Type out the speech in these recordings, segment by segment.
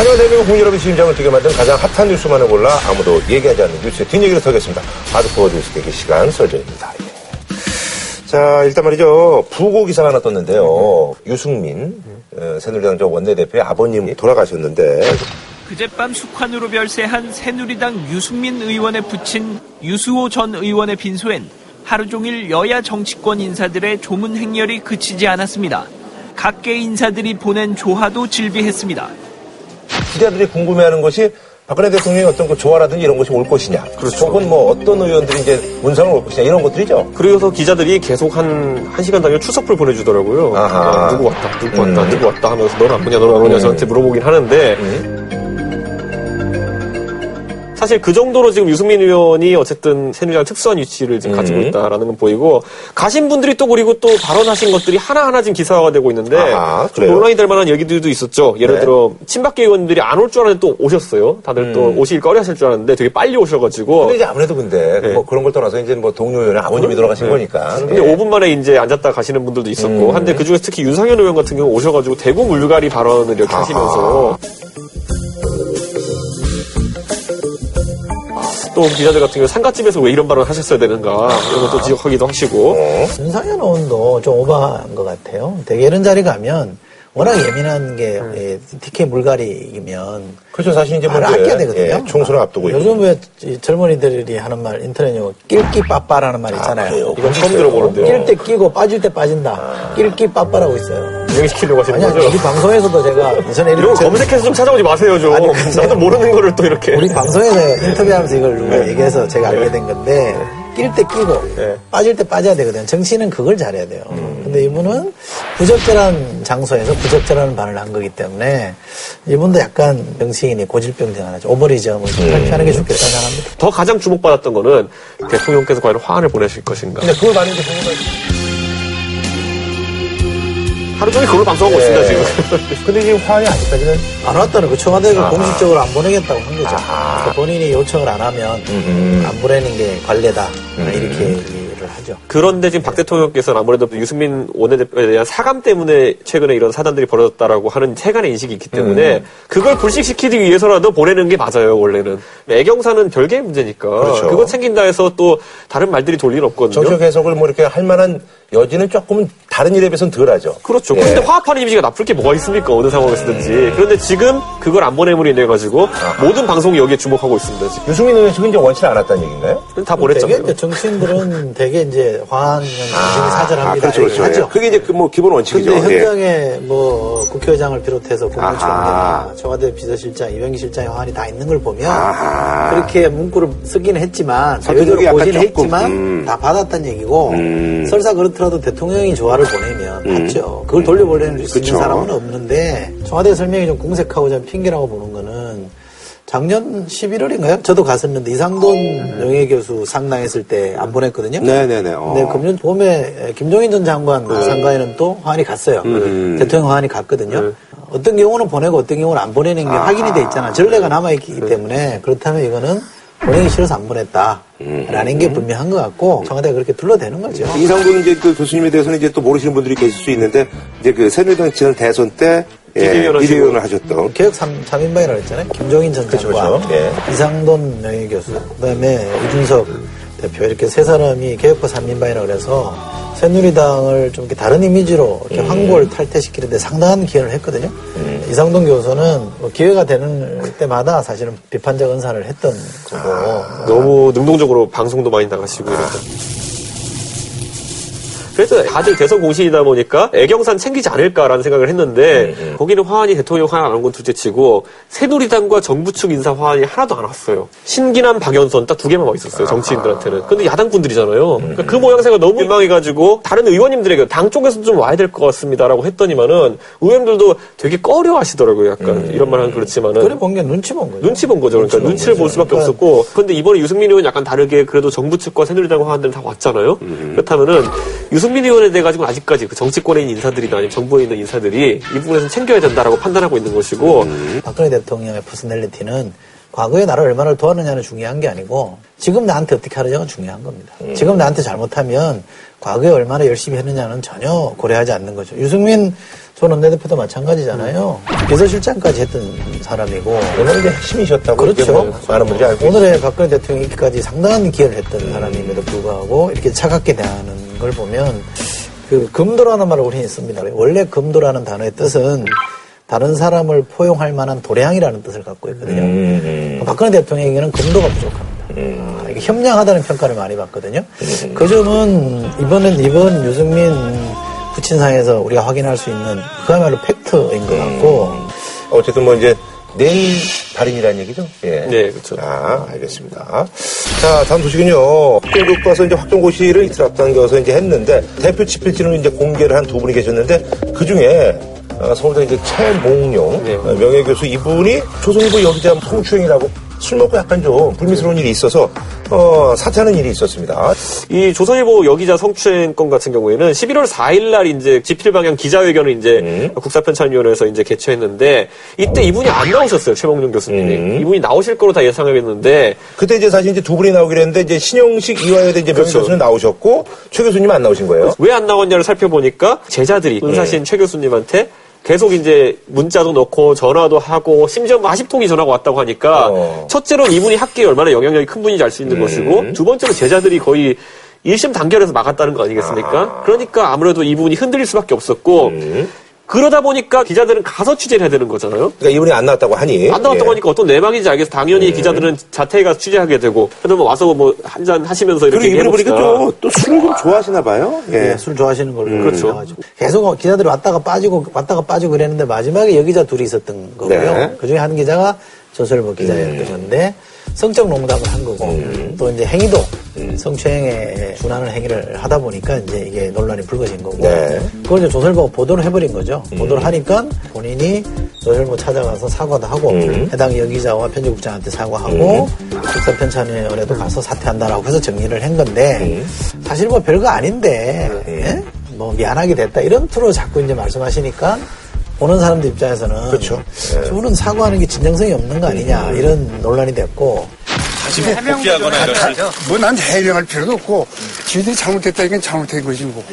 하지만 대한민국 국민 여러분 심장을 뛰게 만든 가장 핫한 뉴스만을 골라 아무도 얘기하지 않는 뉴스의 뒷얘기를 털겠습니다. 하드코어 뉴스 대기 시간 설정입니다. 예. 자, 일단 말이죠. 부고 기사가 하나 떴는데요. 유승민, 어, 새누리당 저 원내대표의 아버님이 돌아가셨는데. 그젯밤 숙환으로 별세한 새누리당 유승민 의원에 붙인 유수호 전 의원의 빈소엔 하루 종일 여야 정치권 인사들의 조문 행렬이 그치지 않았습니다. 각계 인사들이 보낸 조화도 질비했습니다. 기자들이 궁금해하는 것이 박근혜 대통령의 어떤 그 조화라든지 이런 것이 올 것이냐. 그렇죠. 혹은 뭐 어떤 의원들이 이제 문상을 올 것이냐 이런 것들이죠. 그래서 기자들이 계속 한, 한 시간 단위로 추석풀 보내주더라고요. 아하. 아, 누구 왔다, 누구 왔다, 음. 누구 왔다 하면서 너는 안 보냐, 너는 안 보냐 음. 저한테 물어보긴 하는데 사실 그 정도로 지금 유승민 의원이 어쨌든 새누리당 특수한 위치를 지금 가지고 음. 있다라는 건 보이고 가신 분들이 또 그리고 또 발언하신 것들이 하나하나 지금 기사화가 되고 있는데 아하? 논란이 될 만한 얘기들도 있었죠. 예를 네. 들어 친박계 의원들이 안 올 줄 알았는데 또 오셨어요. 다들 또 오실 거리 하실 줄 알았는데 되게 빨리 오셔가지고 음. 근데 이제 아무래도 근데 네. 뭐 그런 걸 떠나서 이제 뭐 동료 의원의 아버님이 돌아가신 거니까. 근데 예. 5분 만에 이제 앉았다 가시는 분들도 있었고 음. 한데 그 중에서 특히 윤상현 의원 같은 경우 오셔가지고 대구 물갈이 발언을 이렇게 아하. 하시면서 또 기자들 같은 경우 상가집에서 왜 이런 발언을 하셨어야 되는가 이런 것도 지적하기도 하시고 어? 윤상현 의원도 좀 오버한 것 같아요. 되게 이런 자리 가면 워낙 예민한 게 예, TK 물갈이면 그렇죠. 사실 이제 뭐 말을 아껴야 되거든요. 예, 총선을 앞두고 요즘 왜이 젊은이들이 하는 말 인터넷 용어 낄끼 빠빠라는 말 있잖아요. 그래요? 이건 처음 들어보는데요. 낄 때 끼고 빠질 때 빠진다. 낄끼 빠빠라고 있어요. 유행시키려고 하시는 아니야, 거죠? 우리 방송에서도 제가 전에 이런 거 검색해서 좀 찾아오지 마세요 좀 아니, 나도 모르는 거를 또 이렇게 우리 방송에서 인터뷰하면서 이걸 누가 얘기해서 제가 알게 된 건데 낄 때 끼고 네. 빠질 때 빠져야 되거든요. 정치인은 그걸 잘해야 돼요. 근데 이분은 부적절한 장소에서 부적절한 발언을 한 거기 때문에 이분도 약간 정치인이 고질병증 하나죠. 오버리즘을 좀 탈피하는 게 좋겠다는 생각합니다. 더 가장 주목받았던 거는 대통령께서 과연 화환을 보내실 것인가 근데 그걸 이제 보니까 하루 종일 그걸로 방송하고 있습니다 예. 지금 근데 지금 화환이 아직까지는 안 왔다는 그 청와대가 공식적으로 안 보내겠다고 한 거죠. 그러니까 본인이 요청을 안 하면 음흠. 안 보내는 게 관례다. 이렇게 얘기를 하죠. 그런데 지금 박 대통령께서는 아무래도 유승민 원내대표에 대한 사감 때문에 최근에 이런 사단들이 벌어졌다라고 하는 세간의 인식이 있기 때문에 음. 그걸 불식시키기 위해서라도 보내는 게 맞아요 원래는 애경사는 별개의 문제니까 그렇죠. 그거 챙긴다 해서 또 다른 말들이 돌 리는 없거든요. 정책 해석을 뭐 이렇게 할 만한 여지는 조금은 다른 일에 비해서는 덜하죠. 그렇죠. 예. 근데 화합하는 이미지가 나쁠 게 뭐가 있습니까? 어느 상황에서든지. 그런데 지금 그걸 안 보냄으로 인해 가지고 모든 방송이 여기에 주목하고 있습니다. 지금 유승민 의원 측은 이제 원치 않았다는 얘기인가요? 다 보냈잖아요. 되게 정치인들은 되게 이제 화한 정신이 사절합니다. 그렇죠, 그렇죠. 하죠. 예. 그게 이제 그 뭐 기본 원칙이죠. 근데 예. 현장에 뭐 국회의장을 비롯해서. 국무총리나 청와대 비서실장, 이병기 실장의 화환이 다 있는 걸 보면 아하. 그렇게 문구를 쓰기는 했지만 제대로 보지는 했지만 음. 다 받았다는 얘기고 음. 설사 그렇 더라도 대통령이 조화를 보내면 받죠. 그걸 돌려보내는 수. 있는 사람은 없는데 청와대 설명이 좀 공색하고 좀 핑계라고 보는 거는 작년 11월인가요? 저도 갔었는데 이상돈 명예교수 상당했을 때 안 보냈거든요. 네네네. 어. 근데 금년 봄에 김종인 전 장관 상가에는 또 화환이 갔어요. 음. 대통령 화환이 갔거든요. 어떤 경우는 보내고 어떤 경우는 안 보내는 게 확인이 돼 있잖아. 전례가 남아있기 때문에 그렇다면 이거는 보내기 싫어서 안 보냈다 라는 게 분명한 것 같고 청와대가 그렇게 둘러대는 거죠. 이상돈 이제 그 교수님에 대해서는 이제 또 모르시는 분들이 계실 수 있는데 이제 그 새누리당 지난 대선 때 예, 비대위원. 비대위원을 하셨던 개혁 3, 삼인방이라고 했잖아요. 김종인 전 장관, 그렇죠. 예. 이상돈 명예교수, 그다음에 이준석 대표 이렇게 세 사람이 개혁파 3인방이라고 그래서 새누리당을 좀 이렇게 다른 이미지로 이렇게 음. 황골 탈퇴시키는데 상당한 기여를 했거든요. 이상돈 교수는 뭐 기회가 되는 때마다 사실은 비판적 언사를 했던 거고 아. 너무 능동적으로 방송도 많이 나가시고 이러죠. 그래서 다들 대선 공신이다 보니까 애경산 챙기지 않을까라는 생각을 했는데 음, 거기는 화환이 대통령 화환 안 온 건 둘째치고 새누리당과 정부 측 인사 화환이 하나도 안 왔어요. 신기남 박연선 딱 두 개만 와 있었어요 정치인들한테는. 근데 야당 분들이잖아요. 음, 그러니까 그 모양새가 너무 민망해가지고 다른 의원님들에게 당 쪽에서 좀 와야 될 것 같습니다라고 했더니만은 의원들도 되게 꺼려하시더라고요. 약간 음. 이런 말은 그렇지만은 그래 본 게 눈치 본 거죠. 눈치 본 거죠. 그러니까 눈치 본 눈치를 볼. 수밖에 그러니까 없었고. 근데 이번에 유승민 의원은 약간 다르게 그래도 정부 측과 새누리당 화원들은 다 왔잖아요. 그렇다면은 유승민 의원에 대해 가지고 아직까지 그 정치권에 있는 인사들이나 아니면 정부에 있는 인사들이 이 부분에서 챙겨야 된다라고 판단하고 있는 것이고. 박근혜 대통령의 personality는 과거에 나를 얼마나 도왔느냐는 중요한 게 아니고 지금 나한테 어떻게 하느냐가 중요한 겁니다. 지금 나한테 잘못하면 과거에 얼마나 열심히 했느냐는 전혀 고려하지 않는 거죠. 유승민 전 원내 대표도 마찬가지잖아요. 비서실장까지 했던 사람이고 오늘 이제 핵심이셨다고 그렇죠. 뭐 많은 분들이 알고 오늘의 박근혜 대통령이 이렇게까지 상당한 기여를 했던 사람임에도 불구하고 이렇게 차갑게 대하는 걸 보면 그 금도라는 말을 우리는 있습니다. 원래 금도라는 단어의 뜻은 다른 사람을 포용할 만한 도량이라는 뜻을 갖고 있거든요. 음, 박근혜 대통령에게는 금도가 부족합니다. 아, 이게 협량하다는 평가를 많이 받거든요. 음. 그 점은 이번엔 이번 유승민 부친상에서 우리가 확인할 수 있는 그야말로 팩트인 것 같고 음. 어쨌든 뭐 이제 내일 발인이라는 얘기죠? 예. 네, 그렇죠. 아, 알겠습니다. 자, 다음 소식은요. 확정교과서 이제 확정고시를 이틀 앞당겨서 이제 했는데 대표 집필지는 이제 공개를 한 두 분이 계셨는데 그 중에 어, 서울대 이제 최몽룡 네. 어, 명예교수 이분이 조선일보 여기자 성추행이라고 술 먹고 약간 좀 불미스러운 일이 있어서 어, 사퇴하는 일이 있었습니다. 이 조선일보 여기자 성추행 건 같은 경우에는 11월 4일 날 이제 집필 방향 기자회견을 이제 음. 국사편찬위원회에서 이제 개최했는데 이때 이분이 안 나오셨어요 최몽룡 교수님이 음. 이분이 나오실 거로 다 예상하겠는데 그때 이제 사실 이제 두 분이 나오기로 했는데 이제 신영식 이화여대 이제 그렇죠. 명예 교수는 나오셨고 최 교수님 안 나오신 거예요? 왜 안 나왔냐를 살펴보니까 제자들이 은사신 최 교수님한테 계속 이제 문자도 넣고 전화도 하고 심지어 뭐 40통이 전화가 왔다고 하니까 어. 첫째로 이분이 학계에 얼마나 영향력이 큰 분인지 알 수 있는 것이고 두 번째로 제자들이 거의 일심 단결해서 막았다는 거 아니겠습니까? 그러니까 아무래도 이분이 흔들릴 수밖에 없었고 그러다 보니까 기자들은 가서 취재를 해야 되는 거잖아요. 그러니까 이분이 안 나왔다고 하니 안 나왔다고 예. 하니까 어떤 내막인지 알겠어. 당연히 기자들은 자퇴해 가서 취재하게 되고 그러면 와서 뭐 한 잔 하시면서 그리고 이렇게 이분이 보니까 얘기해봅시다. 또, 또 술을 좀 좋아하시나 봐요. 예. 예, 술 좋아하시는 걸로 그렇죠. 알아가지고. 계속 기자들이 왔다가 빠지고 왔다가 빠지고 그랬는데 마지막에 여기자 둘이 있었던 거고요. 네. 그중에 한 기자가 조선일보 기자였던 건데 성적 농담을 한 거고 또 이제 행위도 성추행에 준하는 행위를 하다 보니까 이제 이게 논란이 불거진 거고 네. 그걸 이제 조선일보가 보도를 해버린 거죠. 보도를 하니까 본인이 조선일보 찾아가서 사과도 하고 해당 여기자와 편집국장한테 사과하고 국사 편찬위원회도 가서 사퇴한다라고 해서 정리를 한 건데 사실 뭐 별거 아닌데 예? 뭐 미안하게 됐다 이런 투로 자꾸 이제 말씀하시니까 보는 사람들 입장에서는 그렇죠. 저분은 사과하는 게 진정성이 없는 거 아니냐 이런 논란이 됐고 복귀하거나 이럴 때 뭐난 해명할 필요도 없고 지들이 잘못했다 이건 잘못된 거지 뭐.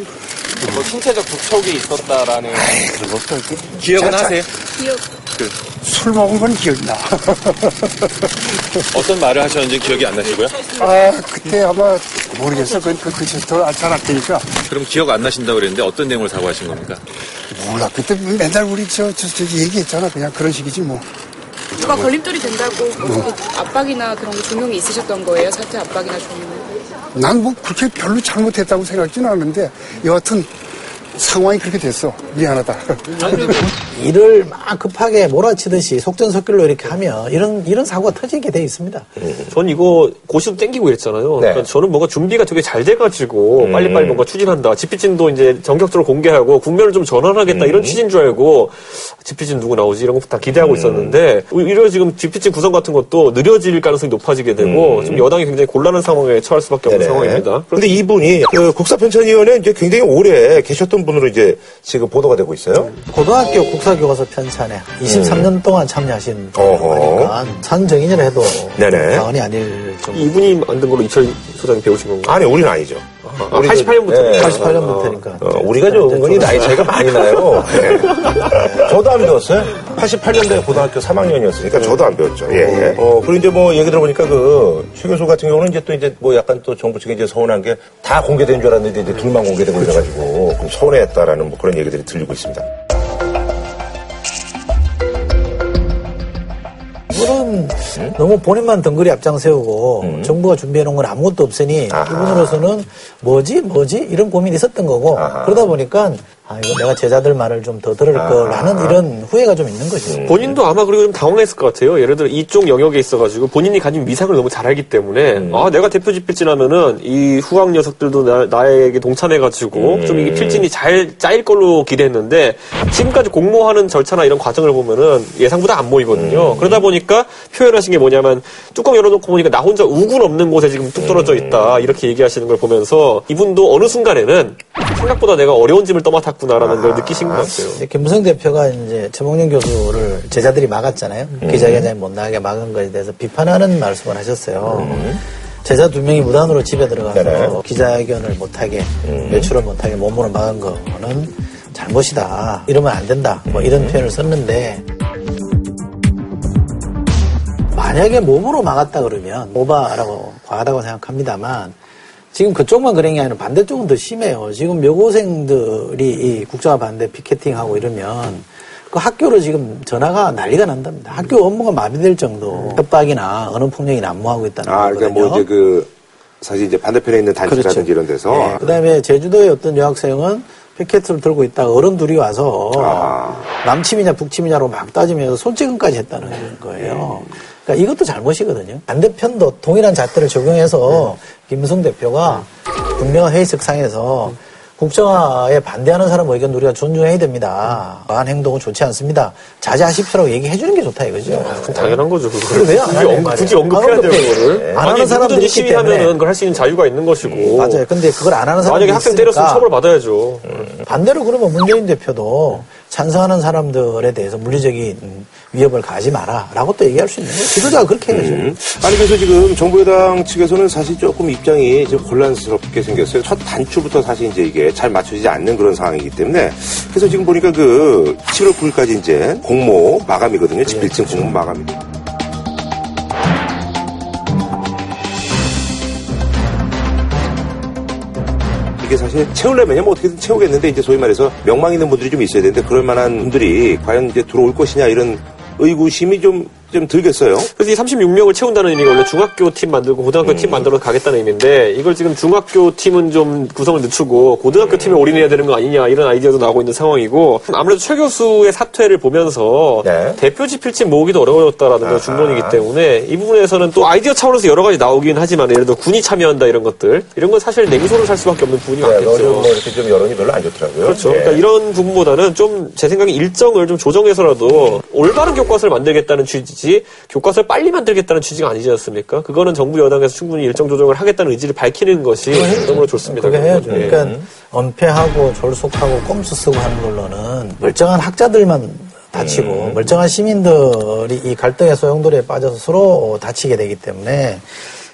뭐 신체적 접촉이 있었다라는 에이 그런 거 없다. 기억은 자, 자, 하세요? 술 먹은 건 기억이 나. 어떤 말을 하셨는지 기억이 안 나시고요? 아 그때 아마 모르겠어. 그, 그, 그, 더잘알 테니까. 그럼 기억 안 나신다고 그랬는데 어떤 내용을 사과하신 겁니까? 몰라. 그때 맨날 우리 저, 저, 저기 얘기했잖아. 그냥 그런 식이지 뭐. 누가 걸림돌이 된다고 뭐 압박이나 그런 게 조명이 있으셨던 거예요? 사퇴 압박이나 조명. 난뭐 그렇게 별로 잘못했다고 생각지는 않는데 여하튼 상황이 그렇게 됐어. 미안하다. 일을 막 급하게 몰아치듯이 속전속결로 이렇게 하면 이런 이런 사고가 터지게 돼 있습니다. 전 이거 고시도 땡기고 이랬잖아요. 네. 그러니까 저는 뭔가 준비가 되게 잘 돼가지고 빨리빨리 뭔가 추진한다. 집필진도 이제 전격적으로 공개하고 국면을 좀 전환하겠다 이런 취지인 줄 알고 집필진 누구 나오지 이런 거 다 기대하고 있었는데 오히려 지금 집필진 구성 같은 것도 느려질 가능성이 높아지게 되고 좀 여당이 굉장히 곤란한 상황에 처할 수밖에 없는 네네. 상황입니다. 그런데 이분이 그 국사편찬위원회 이제 굉장히 오래 계셨던 분으로 이제 지금 보도가 되고 있어요. 고등학교 국사교과서 편찬에 23년 동안 참여하신. 거니까 산정인이라 해도 네네. 과언이 아닐 정도. 이분이 만든 걸로 이철 소장이 배우신 건가요? 아니, 우리는 아니죠. 아, 88년 부터? 네. 88년부터니까. 어, 우리가 좀 은근히 나이 차이가 많이 나요. 네. 저도 안 배웠어요. 88년도에 고등학교 3학년이었으니까 저도 안 배웠죠. 예, 예. 어, 그리고 이제 뭐 얘기 들어보니까 그, 최 교수 같은 경우는 이제 또 이제 뭐 약간 또 정부 측에 이제 서운한 게 다 공개된 줄 알았는데 이제 둘만 공개되고 그래가지고 좀 서운했다라는 뭐 그런 얘기들이 들리고 있습니다. 이분은 너무 본인만 덩그리 앞장 세우고 정부가 준비해 놓은 건 아무것도 없으니 음. 아하. 이분으로서는 뭐지 뭐지 이런 고민이 있었던 거고 아하. 그러다 보니까 아 이거 내가 제자들 말을 좀 더 들을 거라는 이런 후회가 좀 있는 거죠. 본인도 아마 그리고 좀 당황했을 것 같아요. 예를 들어 이쪽 영역에 있어가지고 본인이 가진 위상을 너무 잘 알기 때문에 아 내가 대표 집필진 하면은 이 후학 녀석들도 나, 에게 동참해가지고 좀 이게 필진이 잘 짜일 걸로 기대했는데 지금까지 공모하는 절차나 이런 과정을 보면은 예상보다 안 보이거든요. 그러다 보니까 표현하신 게 뭐냐면 뚜껑 열어놓고 보니까 나 혼자 우군 없는 곳에 지금 뚝 떨어져 있다 이렇게 얘기하시는 걸 보면서 이분도 어느 순간에는 생각보다 내가 어려운 짐을 떠맡았 구나 탔구나라는 걸 느끼신 것 같아요. 김무성 대표가 이제 최봉영 교수를 제자들이 막았잖아요. 기자회견에 못 나가게 막은 것에 대해서 비판하는 말씀을 하셨어요. 제자 두 명이 무단으로 집에 들어가서 네네. 기자회견을 못하게 외출을 못하게 몸으로 막은 거는 잘못이다. 이러면 안 된다. 뭐 이런 표현을 썼는데 만약에 몸으로 막았다 그러면 오바라고 과하다고 생각합니다만 지금 그쪽만 그런 게 아니라 반대쪽은 더 심해요. 지금 여고생들이 이 국정화 반대 피켓팅하고 이러면 그 학교로 지금 전화가 난리가 난답니다. 학교 업무가 마비될 정도 협박이나 언어 폭력이 난무하고 있다는 아, 거거든요. 그러니까 뭐 이제 그, 사실 이제 반대편에 있는 단체라든지 이런 데서. 네. 그다음에 제주도의 어떤 여학생은 피켓을 들고 있다가 어른 둘이 와서 아. 남침이냐 북침이냐로 막 따지면서 손찌검까지 했다는 거예요. 그러니까 이것도 잘못이거든요. 반대편도 동일한 잣대를 적용해서 김무성 대표가 분명한 회의석 상에서 국정화에 반대하는 사람 의견 우리가 존중해야 됩니다. 과한 행동은 좋지 않습니다. 자제하십시오라고 얘기해 주는 게 좋다 이거죠. 그럼 당연한 거죠. 그걸 굳이, 하냐, 언, 말이에요. 굳이 언급해야 안 되는 언급해. 거를. 안 하는 사람들이 있기 시위하면은. 그걸 할 수 있는 자유가 있는 것이고. 맞아요. 근데 그걸 안 하는 사람들이 만약에 학생 있으니까 때렸으면 처벌 받아야죠. 반대로 그러면 문재인 대표도 찬성하는 사람들에 대해서 물리적인 위협을 가지 마라라고 또 얘기할 수 있는 거예요. 지도자가 그렇게 해야죠. 음. 아니 그래서 지금 정부 여당 측에서는 사실 조금 입장이 좀 곤란스럽게 생겼어요. 첫 단추부터 사실 이제 이게 잘 맞춰지지 않는 그런 상황이기 때문에 그래서 지금 보니까 그 7월 9일까지 이제 공모 마감이거든요. 집필증 공모 마감이. 이게 사실 채우려면 뭐 어떻게든 채우겠는데 이제 소위 말해서 명망 있는 분들이 좀 있어야 되는데 그럴 만한 분들이 과연 이제 들어올 것이냐 이런 의구심이 좀, 좀 들겠어요. 그래서 이 36명을 채운다는 의미가 원래 중학교 팀 만들고 고등학교 팀 만들어 가겠다는 의미인데 이걸 지금 중학교 팀은 좀 구성을 늦추고 고등학교 팀에 올인해야 되는 거 아니냐 이런 아이디어도 나오고 있는 상황이고 아무래도 최 교수의 사퇴를 보면서 네. 대표 지필팀 모으기도 어려워졌다라는 건 중론이기 때문에 이 부분에서는 또 아이디어 차원에서 여러 가지 나오긴 하지만 예를 들어 군이 참여한다 이런 것들 이런 건 사실 냉소를 살 수밖에 없는 부분이 네, 많겠죠. 뭐 이렇게 좀 여론이 별로 안 좋더라고요. 그렇죠. 예. 그러니까 이런 부분보다는 좀 제 생각에 일정을 좀 조정해서라도 올바른 교과서를 만들겠다는 취지 지 교과서를 빨리 만들겠다는 취지가 아니지 않습니까? 그거는 정부 여당에서 충분히 일정 조정을 하겠다는 의지를 밝히는 것이 너무나 좋습니다. 그게 해야죠. 예. 그러니까 은폐하고 졸속하고 꼼수 쓰고 하는 걸로는 멀쩡한 학자들만 다치고 멀쩡한 시민들이 이 갈등의 소용돌이에 빠져서 서로 다치게 되기 때문에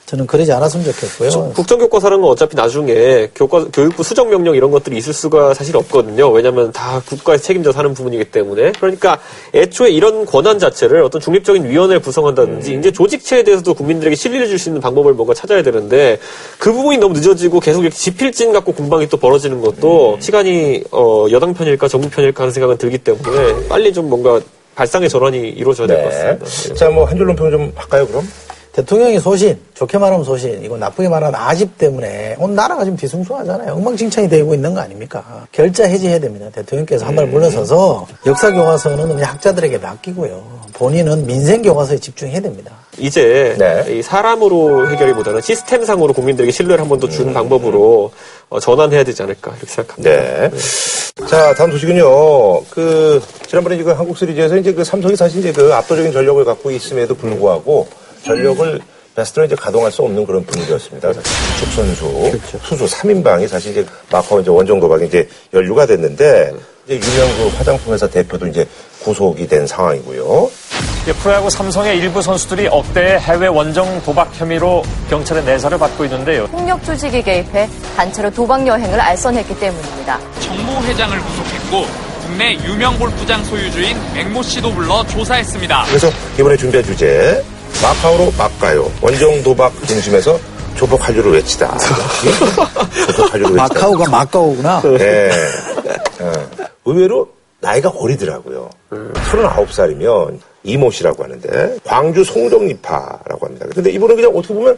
저는 그러지 않았으면 좋겠고요. 국정교과서라는 건 어차피 나중에 교과, 교육부 수정명령 이런 것들이 있을 수가 사실 없거든요. 왜냐하면 다 국가에서 책임져서 하는 부분이기 때문에. 그러니까 애초에 이런 권한 자체를 어떤 중립적인 위원회를 구성한다든지 이제 조직체에 대해서도 국민들에게 신뢰를 줄 수 있는 방법을 뭔가 찾아야 되는데 그 부분이 너무 늦어지고 계속 이렇게 지필진 갖고 공방이 또 벌어지는 것도 시간이 어, 여당 편일까 정부 편일까 하는 생각은 들기 때문에 빨리 좀 뭔가 발상의 전환이 이루어져야 될것 네. 같습니다. 자, 뭐 한 줄 논평 좀 할까요, 그럼? 대통령이 소신, 좋게 말하면 소신, 이거 나쁘게 말하면 아집 때문에 온 나라가 지금 뒤숭숭하잖아요. 엉망진창이 되고 있는 거 아닙니까? 결자 해지해야 됩니다. 대통령께서 한 발 물러서서 역사 교과서는 그냥 학자들에게 맡기고요. 본인은 민생 교과서에 집중해야 됩니다. 이제 네. 이 사람으로 해결이보다는 시스템상으로 국민들에게 신뢰를 한 번 더 주는 방법으로 어, 전환해야 되지 않을까 이렇게 생각합니다. 네. 자, 다음 소식은요. 그, 지난번에 그 한국 시리즈에서 이제 그 삼성이 사실 이제 그 압도적인 전력을 갖고 있음에도 불구하고 전력을 베스트로 이제 가동할 수 없는 그런 분위기였습니다. 축선수, 수수 3인방이 사실 이제 마카오 이제 원정 도박이 이제 연루가 됐는데 이제 유명 그 화장품 회사 대표도 이제 구속이 된 상황이고요. 프로야구 삼성의 일부 선수들이 억대의 해외 원정 도박 혐의로 경찰의 내사를 받고 있는데요. 폭력 조직이 개입해 단체로 도박 여행을 알선했기 때문입니다. 정모 회장을 구속했고 국내 유명 골프장 소유주인 맥모 씨도 불러 조사했습니다. 그래서 이번에 준비한 주제 마카오로 막가요. 원정 도박 중심에서 조폭 한류를 외치다. 조폭 한류를 외치다. 마카오가 마카오구나. 네. 어, 의외로 나이가 어리더라고요. 39살이면 이모 씨라고 하는데 광주 송정리파라고 합니다. 근데 이분은 그냥 어떻게 보면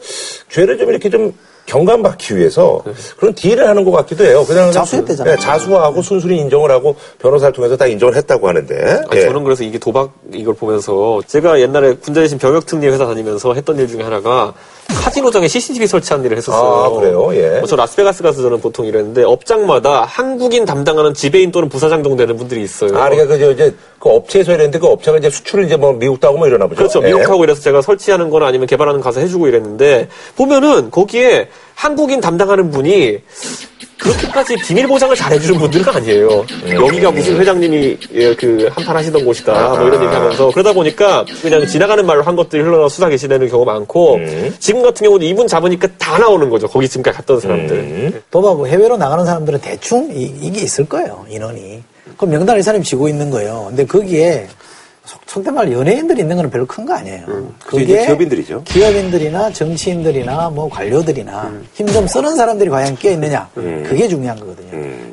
죄를 좀 이렇게 좀 경감받기 위해서 그런 딜을 하는 것 같기도 해요. 그냥 자수했대잖아요. 네, 자수하고 순순히 인정을 하고 변호사를 통해서 다 인정을 했다고 하는데. 아니, 예. 저는 그래서 이게 도박 이걸 보면서 제가 옛날에 군자에 신 병역특리 회사 다니면서 했던 일 중에 하나가 카지노장에 CCTV 설치하는 일을 했었어요. 아, 그래요? 예. 어, 저 라스베가스 가서 저는 보통 이랬는데 업장마다 한국인 담당하는 지배인 또는 부사장 정도 되는 분들이 있어요. 아, 그러니까 그, 저, 이제, 그 업체에서 이랬는데 그 업체가 이제 수출을 이제 뭐 미국도 하고 뭐 이러나 보죠. 그렇죠. 예. 미국하고 이래서 제가 설치하는 거나 아니면 개발하는 거 가서 해주고 이랬는데, 보면은 거기에 한국인 담당하는 분이 그렇게까지 비밀 보장을 잘 해주는 분들은 아니에요. 여기가 무슨 회장님이 예, 그 한판 하시던 곳이다. 뭐 이런 얘기하면서 그러다 보니까 그냥 지나가는 말로 한 것들이 흘러나 수사 개시되는 경우가 많고 지금 같은 경우는 이분 잡으니까 다 나오는 거죠. 거기 지금까지 갔던 사람들. 도박 해외로 나가는 사람들은 대충 이, 게 있을 거예요 인원이. 그럼 명단을 이 사람이 지고 있는 거예요. 근데 거기에 속- 속된 말 연예인들이 있는 건 별로 큰 거 아니에요. 그게 이제 기업인들이죠. 기업인들이나 정치인들이나 뭐 관료들이나 힘좀 쓰는 사람들이 과연 껴 있느냐 그게 중요한 거거든요.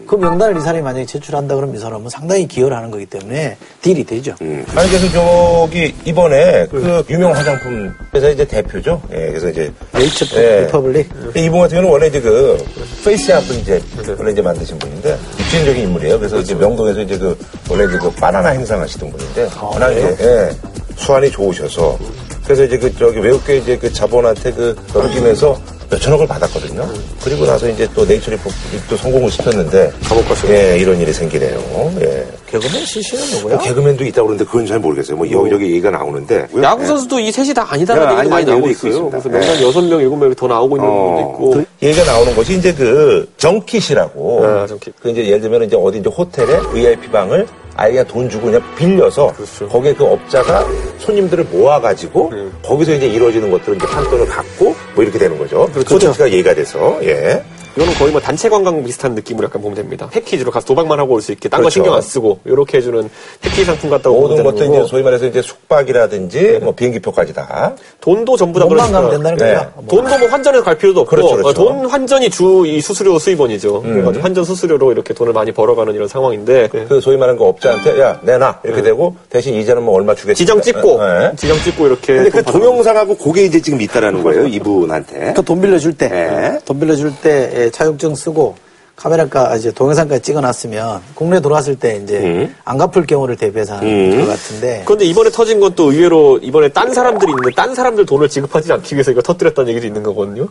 그 명단을 이 사람이 만약에 제출한다 그러면 이 사람은 상당히 기여를 하는 거기 때문에 deal이 되죠. 아니 그래서 저기 이번에 그 유명 화장품 회사 이제 대표죠. 예, 그래서 이제 네이처 예. 리퍼블릭 이분 같은 경우는 원래 이제 그 페이스샵을 이제 원래 이제 만드신 분인데 입지적인 인물이에요. 그래서 이제 명동에서 이제 그 원래 이제 그 바나나 행상하시던 분인데 워낙 이제 예, 수완이 좋으셔서 그래서 이제 그 저기 외국계 이제 그 자본한테 그 넘기면서 몇천억을 받았거든요. 그리고 나서 이제 또 네이처 리퍼블릭도 성공을 시켰는데 감옥 가서 예, 이런 일이 생기네요. 예. 개그맨 CC는 누구야? 뭐 개그맨도 있다고 그러는데 그건 잘 모르겠어요. 뭐 여기저기 얘기가 나오는데. 야구 선수도 이 셋이 다 아니다라는 야, 얘기가 많이 아니다는 나오고 얘기도 있어요. 그래서 명단 여섯 명 일곱 명이 더 나오고 있는 어. 분도 있고. 그 얘기가 나오는 것이 이제 그 junket이라고. 아, junket. 그 이제 예를 들면 이제 어디 이제 호텔에 VIP 방을 아예 그냥 돈 주고 그냥 빌려서 그렇죠. 거기에 그 업자가 손님들을 모아가지고 네. 거기서 이제 이루어지는 것들을 이제 판돈을 갖고 뭐 이렇게 되는 거죠. 그렇죠. 콘텐츠가 얘기가 돼서 예. 이거는 거의 뭐 단체 관광 비슷한 느낌으로 약간 보면 됩니다. 패키지로 가서 도박만 하고 올 수 있게 딴거 그렇죠. 신경 안 쓰고 이렇게 해주는 패키지 상품 같다고 보면 모든 것도 거고 이제 소위 말해서 이제 숙박이라든지 뭐 비행기표까지 다. 돈도 전부 다 그러니까 가면 된다는 네. 거야. 돈도 뭐 환전해서 갈 필요도 없고 그렇죠, 그렇죠. 어, 돈 환전이 주 이 수수료 수입원이죠. 그래가지고 환전 수수료로 이렇게 돈을 많이 벌어가는 이런 상황인데 네. 그 소위 말하는 그 업자한테 야 내놔 이렇게 되고 대신 이자는 뭐 얼마 주겠다. 지정 찍고 예. 지정 찍고 이렇게 근데 그 동영상하고 그게 이제 지금 있다라는 거예요. 이분한테. 그러니까 돈 빌려줄 때, 네. 돈 빌려줄 때 예, 차용증 쓰고 카메라가 이제 동영상까지 찍어놨으면 국내 들어왔을 때 이제 음. 안 갚을 경우를 대비해서 하는 것 같은데 그런데 이번에 터진 건또 의외로 이번에 딴 사람들이 있는데 딴 사람들 돈을 지급하지 않기 위해서 이거 터뜨렸다는 얘기도 있는 거거든요.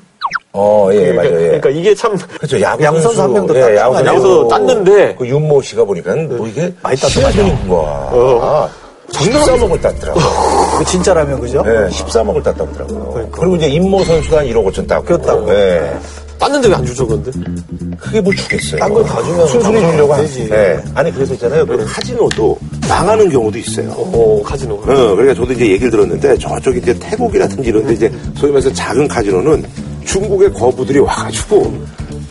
어, 예, 그러니까, 맞아요. 예. 그러니까 이게 참 그렇죠. 야구 야구 선수 한 명도 땄단 야구 말이에요. 야구 선수 땄는데 그 윤모 씨가 보니까 뭐 이게 많이 땄단 시어준이 와. 13억을 땄더라고. 그 진짜라면 그죠? 네, 13억을 땄다고 하더라고 요. 그리고 이제 임모 선수가 한 1억 5천 따고. 그렇다고. 네. 땄는데 왜 안 주죠, 그런데? 그게 뭐 주겠어요. 딴 걸 다 주면 순순히 주려고 안 하지. 되지. 네. 아니, 그래서 있잖아요. 그 카지노도 망하는 경우도 있어요. 어, 카지노. 어, 그러니까 저도 이제 얘기를 들었는데 저쪽 이제 태국이라든지 이런 데 이제 소위 말해서 작은 카지노는 중국의 거부들이 와가지고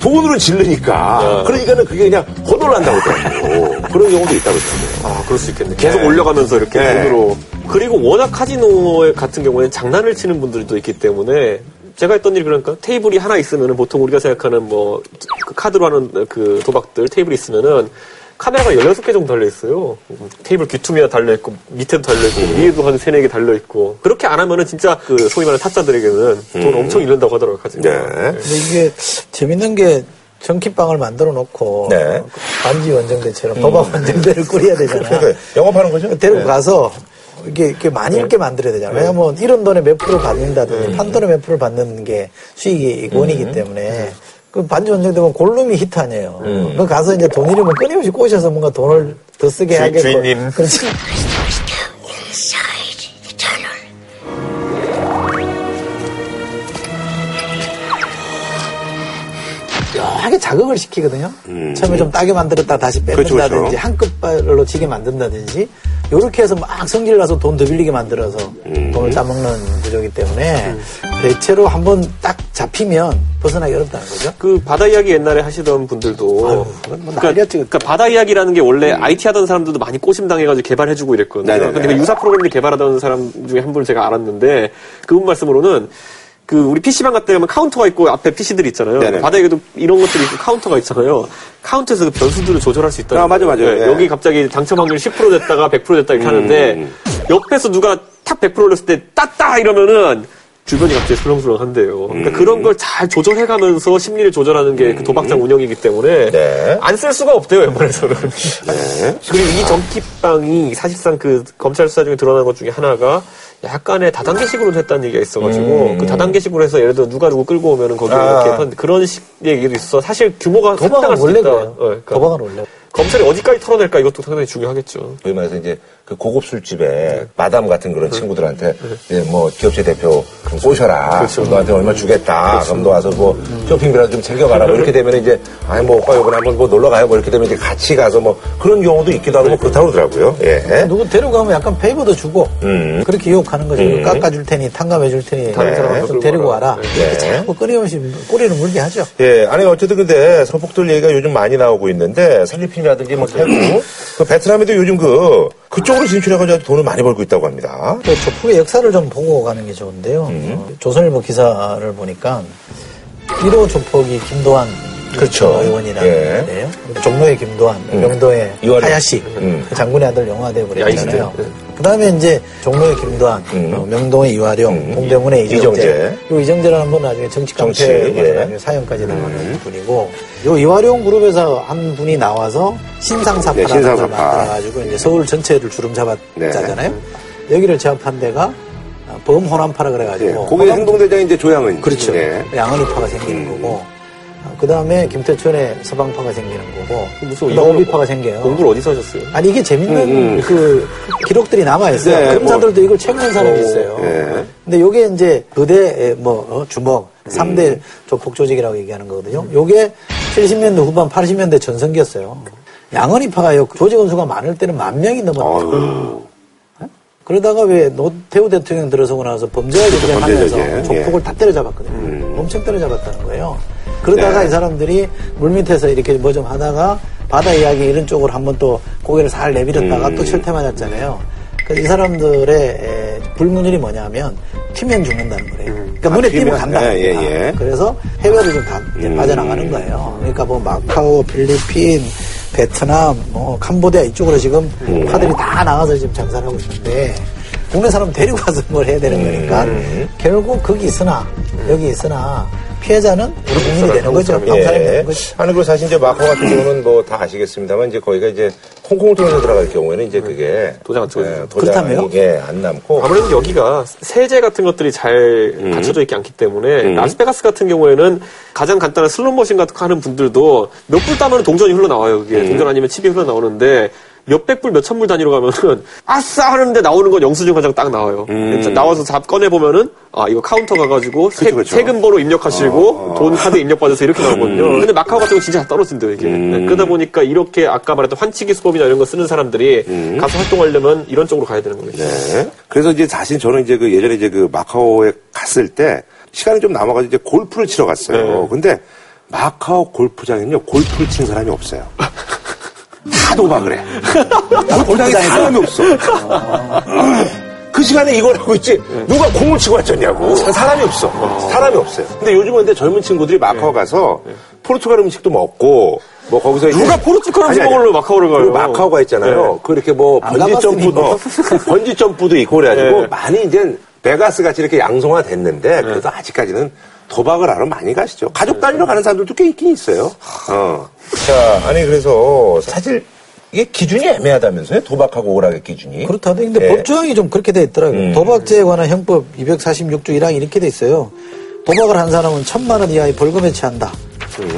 돈으로 질르니까 그러니까는 그게 그냥 거덜난다고 하더라고요. 그런 경우도 있다고 그러더라고요. 아, 그럴 수 있겠네. 계속 네. 올려가면서 이렇게 네. 돈으로. 그리고 워낙 카지노 같은 경우에는 장난을 치는 분들도 있기 때문에 제가 했던 일이 그러니까 테이블이 하나 있으면은 보통 우리가 생각하는 뭐 그 카드로 하는 그 도박들 테이블이 있으면은 카메라가 16개 정도 달려있어요. 테이블 귀퉁이가 달려있고, 밑에도 달려있고, 위에도 한 3, 4개 달려있고. 그렇게 안 하면은 진짜 그 소위 말하는 타짜들에게는 돈 엄청 잃는다고 하더라고요, 카지노. 네. 근데 이게 재밌는 게 전기방을 만들어 놓고 네. 반지 원정대처럼 도박 원정대를 꾸려야 되잖아. 그러니까 영업하는 거죠? 데리고 네. 가서 이게, 이렇게 많이 있게 만들어야 되잖아요. 왜냐면 이런 돈에 몇 프로 받는다든지 판 돈에 몇 프로 받는 게 수익이 원이기 때문에 그 반지 원정 되면 골룸이 히트 아니에요. 그 가서 이제 돈 잃으면 끊임없이 꼬셔서 뭔가 돈을 더 쓰게 하겠고. 주인님. 그렇지. 묘하게 자극을 시키거든요. 처음에 좀 따게 만들었다 다시 그렇죠, 뺏는다든지 그렇죠. 한급발로 지게 만든다든지 요렇게 해서 막 성질 나서 돈 더 빌리게 만들어서 돈을 따먹는 구조이기 때문에 대체로 한번 딱 잡히면 벗어나기 어렵다는 거죠. 그 바다 이야기 옛날에 하시던 분들도 뭐 그러니까, 그러니까 바다 이야기라는 게 원래 IT 하던 사람들도 많이 꼬심 당해가지고 개발해주고 이랬거든요. 네네네. 근데 그 유사 프로그램을 개발하던 사람 중에 한 분을 제가 알았는데 그분 말씀으로는 그 우리 PC방 데 가면 카운터가 있고 앞에 PC들이 있잖아요. 바다 이야기도 이런 것들이 있고 카운터가 있잖아요. 카운터에서 그 변수들을 조절할 수 있다. 아, 맞아, 맞아요. 예. 여기 갑자기 당첨 확률 10% 됐다가 100% 됐다 이렇게 하는데 옆에서 누가 탁 100% 올렸을 때 땄다 이러면은 주변이 갑자기 술렁술렁 한대요. 그러니까 그런 걸 잘 조절해가면서 심리를 조절하는 게 그 도박장 운영이기 때문에 네. 안쓸 수가 없대요, 웬만해서는. 그리고 이 전기빵이 사실상 그 검찰 수사 중에 드러난 것 중에 하나가 약간의 다단계식으로 했다는 얘기가 있어가지고 그 다단계식으로 해서 예를 들어 누가 누구 끌고 오면은 거기 아. 이렇게 한 그런 식 얘기도 있어. 사실 규모가 상당할 수 있다. 그래요. 어, 그러니까 도박은 원래. 검찰이 어디까지 털어낼까 이것도 상당히 중요하겠죠. 말해서 이제 그 고급 술집에 마담 같은 그런 친구들한테 이제 뭐 기업체 대표 꼬셔라. 너한테 얼마 주겠다. 그럼 너 와서 뭐 쇼핑비라도 좀 챙겨가라. 뭐 이렇게 되면 이제 아니 뭐 오빠 이번에 한번 뭐 놀러 가요. 뭐 이렇게 되면 이제 같이 가서 뭐 그런 경우도 있기도 하고 뭐 그렇다고 그러더라고요. 예. 누구 데려가면 약간 페이버도 주고 음. 그렇게 유혹하는 거죠. 음. 깎아줄 테니 탕감해줄 테니 다른 사람한테 좀 데리고 가라. 와라. 네. 이렇게 자꾸 끊임없이 꼬리를 물게 하죠. 예, 아니 어쨌든 근데 서북들 얘기가 요즘 많이 나오고 있는데 필리핀이라든지 뭐 태국, 그 베트남에도 요즘 그 그쪽으로 진출해가지고 돈을 많이 벌고 있다고 합니다. 그 조폭의 역사를 좀 보고 가는 게 좋은데요. 어, 조선일보 기사를 보니까 1호 조폭이 김도환 그렇죠. 의원이라는 예. 건데요. 종로의 김도환, 음. 명도의. 하야시, 음. 그 장군의 아들 영화대 버렸잖아요. 그 다음에 이제 종로의 김도환, 어, 명동의 이화룡, 동대문의 이정재. 음. 이정재. 요 이정재라는 분은 나중에 정치 깡패로 예. 사형까지 당하는 분이고, 요 이화룡 그룹에서 한 분이 나와서 신상사파라는 네, 걸 신상사파. 만들어가지고 이제 서울 전체를 주름 잡았잖아요. 여기를 제압한 데가 범호남파라 예. 그래가지고. 거기 호남- 행동대장이 이제 조양은. 그렇죠. 네. 양은이파가 생기는 음. 거고, 그 다음에 김태춘의 서방파가 생기는 거고, 무슨 오비파가 생겨요. 공부를 어디서 하셨어요? 아니 이게 재밌는 음, 음. 그 기록들이 남아 있어요. 네, 검사들도 이걸 체크한 사람이 있어요. 예. 근데 요게 이제 그대 뭐 어, 주먹 음. 3대 조폭 조직이라고 얘기하는 거거든요. 요게 70년대 후반 80년대 전성기였어요. 양언이파가요 조직 원수가 많을 때는 만 명이 넘었어요. 어휴. 그러다가 왜 노태우 대통령 들어서고 나서 범죄와 전쟁하면서 조폭을 예. 다 때려잡았거든요. 음. 엄청 때려잡았다는 거예요. 그러다가 네. 이 사람들이 물밑에서 이렇게 뭐 좀 하다가 바다 이야기 이런 쪽으로 한번 또 고개를 살 내밀었다가 음. 또 철퇴 맞았잖아요. 그래서 이 사람들의 에, 불문율이 뭐냐면 튀면 죽는다는 거예요. 그러니까 아, 눈에 띄면 튀면? 간다. 예, 예, 예. 그래서 해외로 좀 다, 음. 빠져나가는 거예요. 그러니까 뭐 마카오, 필리핀, 베트남, 뭐 캄보디아 이쪽으로 지금 음. 파들이 다 나가서 지금 장사를 하고 있는데 국내 사람 데리고 가서 뭘 해야 되는 거니까 음. 결국 거기 있으나 여기 있으나 피해자는 우리 국민이 되는 거죠. 한국 사람이 예. 되는 거죠. 아니, 그리고 사실 이제 마카오 같은 경우는 뭐 다 아시겠습니다만 이제 거기가 이제 홍콩을 통해서 들어갈 경우에는 이제 그게 도장 안 찍어지죠. 예, 도장이? 예, 안 남고 아무래도 여기가 세제 같은 것들이 잘 갖춰져 있지 않기 때문에 음. 라스베가스 같은 경우에는 가장 간단한 슬롯머신 같은 거 하는 분들도 몇 불 따면 동전이 흘러나와요. 그게 음. 동전 아니면 칩이 흘러나오는데 몇백 불, 몇천 불 단위로 가면은 아싸 하는데 나오는 건 영수증 한 장 딱 나와요. 음. 나와서 잡 꺼내 보면은 아 이거 카운터 가가지고 세, 그쵸. 세금 번호 입력하시고 어, 어. 돈 카드 입력받아서 이렇게 나오거든요. 음. 근데 마카오 같은 거 진짜 다 떨어진대요 이게. 음. 네, 그러다 보니까 이렇게 아까 말했던 환치기 수법이나 이런 거 쓰는 사람들이 음. 가서 활동하려면 이런 쪽으로 가야 되는 거겠죠. 네. 그래서 이제 사실 저는 이제 그 예전에 이제 그 마카오에 갔을 때 시간이 좀 남아가지고 이제 골프를 치러 갔어요. 네. 근데 마카오 골프장에는요 골프를 치는 사람이 없어요. 다 도박을 해. 골프장에 사람이 없어. 그 시간에 이걸 하고 있지 누가 공을 치고 왔겠냐고 사람이 없어 사람이 없어요 근데 요즘은 근데 젊은 친구들이 마카오 가서 포르투갈 음식도 먹고 뭐 거기서 누가 포르투갈 음식. 먹으러 마카오를 가요? 그 마카오가 있잖아요 네. 그 이렇게 뭐안 번지 점프도 뭐. 번지 점프도 있고 그래가지고 네. 많이 이제 베가스 같이 이렇게 양성화 됐는데 그래도 아직까지는 도박을 하러 많이 가시죠 가족 단위로 가는 사람들도 꽤 있긴 있어요 어. 자, 아니 그래서 사실 이게 기준이 애매하다면서요? 도박하고 오락의 기준이. 그렇다도 근데 예. 법조항이 좀 그렇게 돼 있더라고요. 음. 도박죄에 관한 형법 246조 1항 이렇게 돼 있어요. 도박을 한 사람은 천만 원 이하의 벌금에 처한다.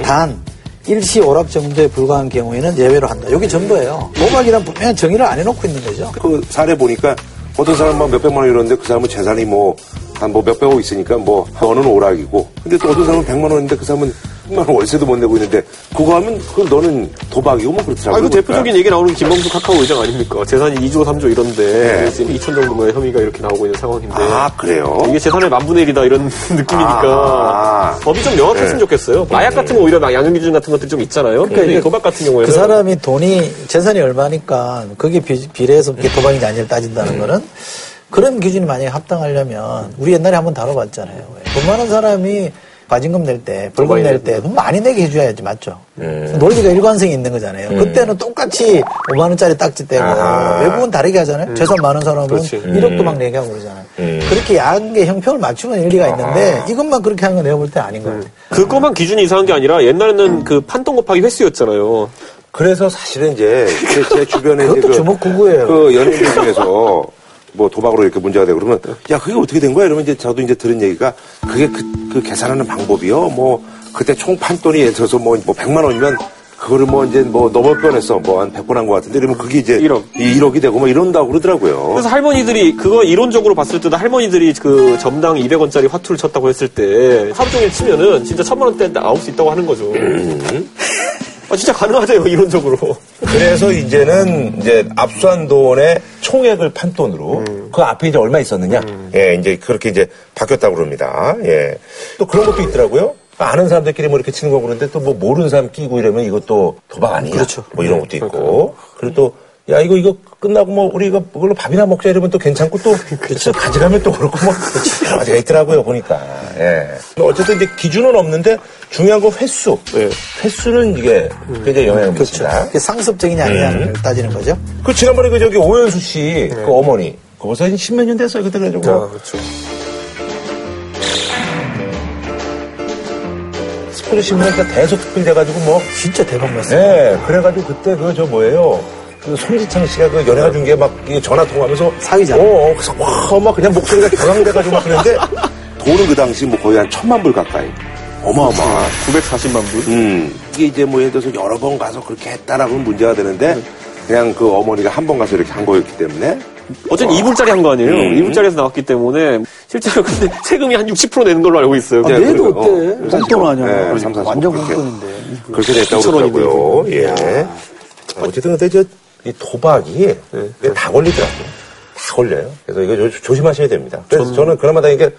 단 일시 오락 정도에 불과한 경우에는 예외로 한다. 여기 전부예요. 도박이란 분명히 정의를 안 해놓고 있는 거죠. 그 사례 보니까 어떤 사람은 막 몇백만 원 이러는데 그 사람은 재산이 뭐 한 뭐 몇백억 있으니까 뭐 너는 오락이고 근데 또 어떤 사람은 백만 원인데 그 사람은 10만 원 월세도 못 내고 있는데 그거 하면 그 너는 도박이고 뭐 그렇더라고요. 아, 이거 대표적인 얘기 나오는 게 김범수 카카오 의장 아닙니까? 재산이 2조, 3조 이런데 네. 지금 2천 정도 뭐 혐의가 이렇게 나오고 있는 상황인데 아 그래요? 이게 재산의 만분의 1이다 이런 느낌이니까 아. 법이 좀 명확했으면 네. 좋겠어요. 마약 같은 거 오히려 막 양형 기준 같은 것들 좀 있잖아요. 그러니까 도박 같은 경우에는 그 사람이 돈이 재산이 얼마니까 그게 비, 비례해서 그게 도박인지 아닌지 따진다는 거는 그런 기준이 만약에 합당하려면 우리 옛날에 한번 다뤄봤잖아요. 돈 많은 사람이 과징금 낼 때, 벌금 낼 때 돈 많이 내게 해줘야지 맞죠? 음. 논리가 일관성이 있는 거잖아요. 그때는 똑같이 5만 원짜리 딱지 떼고 아하. 외국은 다르게 하잖아요. 재산 많은 사람은 그렇지. 1억도 막 내게 하고 그러잖아요. 음. 그렇게 야한 게 형평을 맞추면 일리가 있는데 이것만 그렇게 하는 건 내가 볼 때 아닌 것 같아요. 그것만 기준이 이상한 게 아니라 옛날에는 그 판돈 곱하기 횟수였잖아요. 그래서 사실은 이제 제, 제 주변에 이제 그것도 그, 주먹구구예요. 그 연예인들 중에서 뭐 도박으로 이렇게 문제가 되고 그러면 야 그게 어떻게 된 거야? 이러면 이제 저도 이제 들은 얘기가 그게 그, 그 계산하는 방법이요. 뭐 그때 총 판돈이 예를 들어서 뭐, 뭐 100만 원이면 그거를 뭐 이제 뭐 넘을 뻔했어. 뭐 한 100번 한 것 같은데 그러면 그게 이제 1억. 이 1억이 되고 뭐 이런다고 그러더라고요. 그래서 할머니들이 그거 이론적으로 봤을 때도 할머니들이 그 점당 200원짜리 화투를 쳤다고 했을 때 하루 종일 치면은 진짜 천만 원대 나올 수 있다고 하는 거죠. 아, 진짜 가능하대요 이론적으로. 그래서 이제는 이제 압수한 돈의 총액을 판 돈으로 그 앞에 이제 얼마 있었느냐. 예, 이제 그렇게 이제 바뀌었다고 그럽니다. 예. 또 그런 것도 있더라고요. 아는 사람들끼리 뭐 이렇게 치는 거 그러는데 또 뭐 모르는 사람 끼고 이러면 이것도 도박 아니냐. 그렇죠. 뭐 이런 것도 있고. 그리고 또 야, 이거, 이거 끝나고 뭐, 우리가 그걸로 밥이나 먹자 이러면 또 괜찮고 또, 그렇죠. 가져가면 또 그렇고 뭐, 여러 가지가 있더라고요, 보니까. 예. 어쨌든 이제 기준은 없는데 중요한 건 횟수. 횟수는 이게 굉장히 영향을 미친다. 그게 상습적이냐 아니냐를 따지는 거죠. 그 지난번에 그 저기 오연수 씨, 그 어머니. 그 벌써 한 십몇 년 됐어요, 그때 그래가지고. 아, 그렇죠. 스포츠 신문에 대속 특필 돼가지고 뭐. 진짜 대박 났어요. 네, 그래가지고 그때 그 저 뭐예요. 그 손지창 씨가 그 연애가 중계 막 이게 전화 통화하면서 사위자. 어, 어, 그래서 와, 막 그냥 목소리가 격앙돼가지고 막 그랬는데 돈은 그 당시 뭐 거의 한 천만 불 가까이. 어마어마. 940만 불. 음. 이게 이제 뭐 예를 들어서 여러 번 가서 그렇게 했다라고는 문제가 되는데 그냥 그 어머니가 한 번 가서 이렇게 한 거였기 때문에 어쨌든 2불짜리 한 거 아니에요? 음. 2불짜리에서 나왔기 때문에 실제로 근데 세금이 한 60% 내는 걸로 알고 있어요. 아, 네, 내도. 어때? 뽕돈 아니야. 네, 삼, 사십 완전 그렇게. 뽕돈인데. 그렇게 됐다고 2천 원이 그러더라고요. 예. 어쨌든 근데 저, 이 도박이 이게 다 걸리더라고요. 다 걸려요. 그래서 이거 조, 조심하셔야 됩니다. 그래서 저는 그나마 다 이게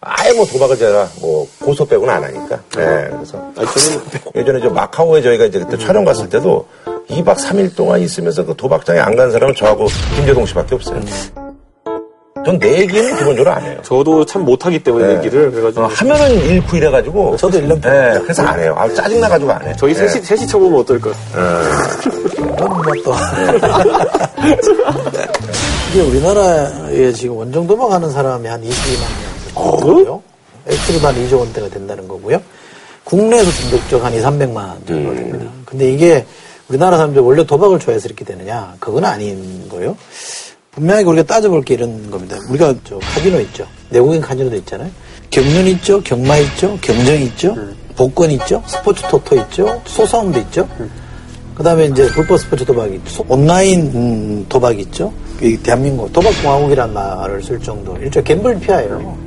아예 뭐 도박을 제가 뭐 고소 빼고는 안 하니까. 네, 그래서 아니, 저는 예전에 저 마카오에 저희가 이제 그때 촬영 갔을 때도 2박 3일 동안 있으면서 그 도박장에 안 간 사람은 저하고 김재동 씨밖에 없어요. 전 내 얘기는 기본적으로 안 해요. 저도 참 못하기 때문에 네. 얘기를 그래가지고 어, 하면은 잃고 이래가지고. 저도 1년 네, 그래서 안 해요. 아, 짜증나가지고 안 해. 저희 네. 셋이, 셋이 쳐보면 어떨까? 그건 뭐 또. 이게 우리나라에 지금 원정 도박하는 사람이 한 22만 명이고요. 액수로도 한 2조 원대가 된다는 거고요. 국내에서 중독적 한 2, 300만 정도 됩니다. 근데 이게 우리나라 사람들이 원래 도박을 좋아해서 이렇게 되느냐? 그건 아닌 거예요. 분명히 우리가 따져볼 게 이런 겁니다. 우리가 저 카지노 있죠. 내국인 카지노도 있잖아요. 경륜 있죠. 경마 있죠. 경정 있죠. 복권 있죠. 스포츠 토토 있죠. 소싸움도 있죠. 그 다음에 이제 불법 스포츠 도박이 있죠. 온라인 음, 도박 있죠. 이 대한민국 도박 공화국이라는 말을 쓸 정도. 일종의 갬블 피아예요.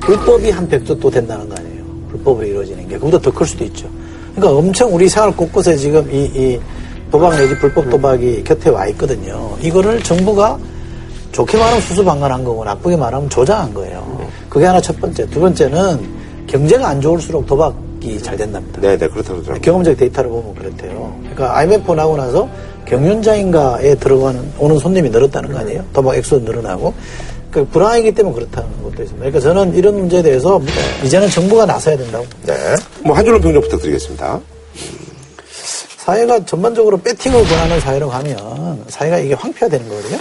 불법이 한 100조 또 된다는 거 아니에요. 불법으로 이루어지는 게. 그보다 더 클 수도 있죠. 그러니까 엄청 우리 생활 곳곳에 지금 이, 이 도박 내지 불법 도박이 곁에 와 있거든요. 이거를 정부가 좋게 말하면 수수방관한 거고 나쁘게 말하면 조장한 거예요. 그게 하나 첫 번째. 두 번째는 경제가 안 좋을수록 도박이 잘 된답니다. 네, 네, 그렇다고 그러더라고요. 경험적 데이터를 보면 그렇대요. 그러니까 IMF 나고 나서 경륜자인가에 들어가는 오는 손님이 늘었다는 거 아니에요? 도박 액수도 늘어나고 그 불황이기 때문에 그렇다는 것도 있습니다. 그러니까 저는 이런 문제에 대해서 이제는 정부가 나서야 된다고. 네. 뭐 한 줄로 평정 부탁드리겠습니다. 사회가 전반적으로 배팅을 권하는 사회로 가면 사회가 이게 황폐화되는 거거든요.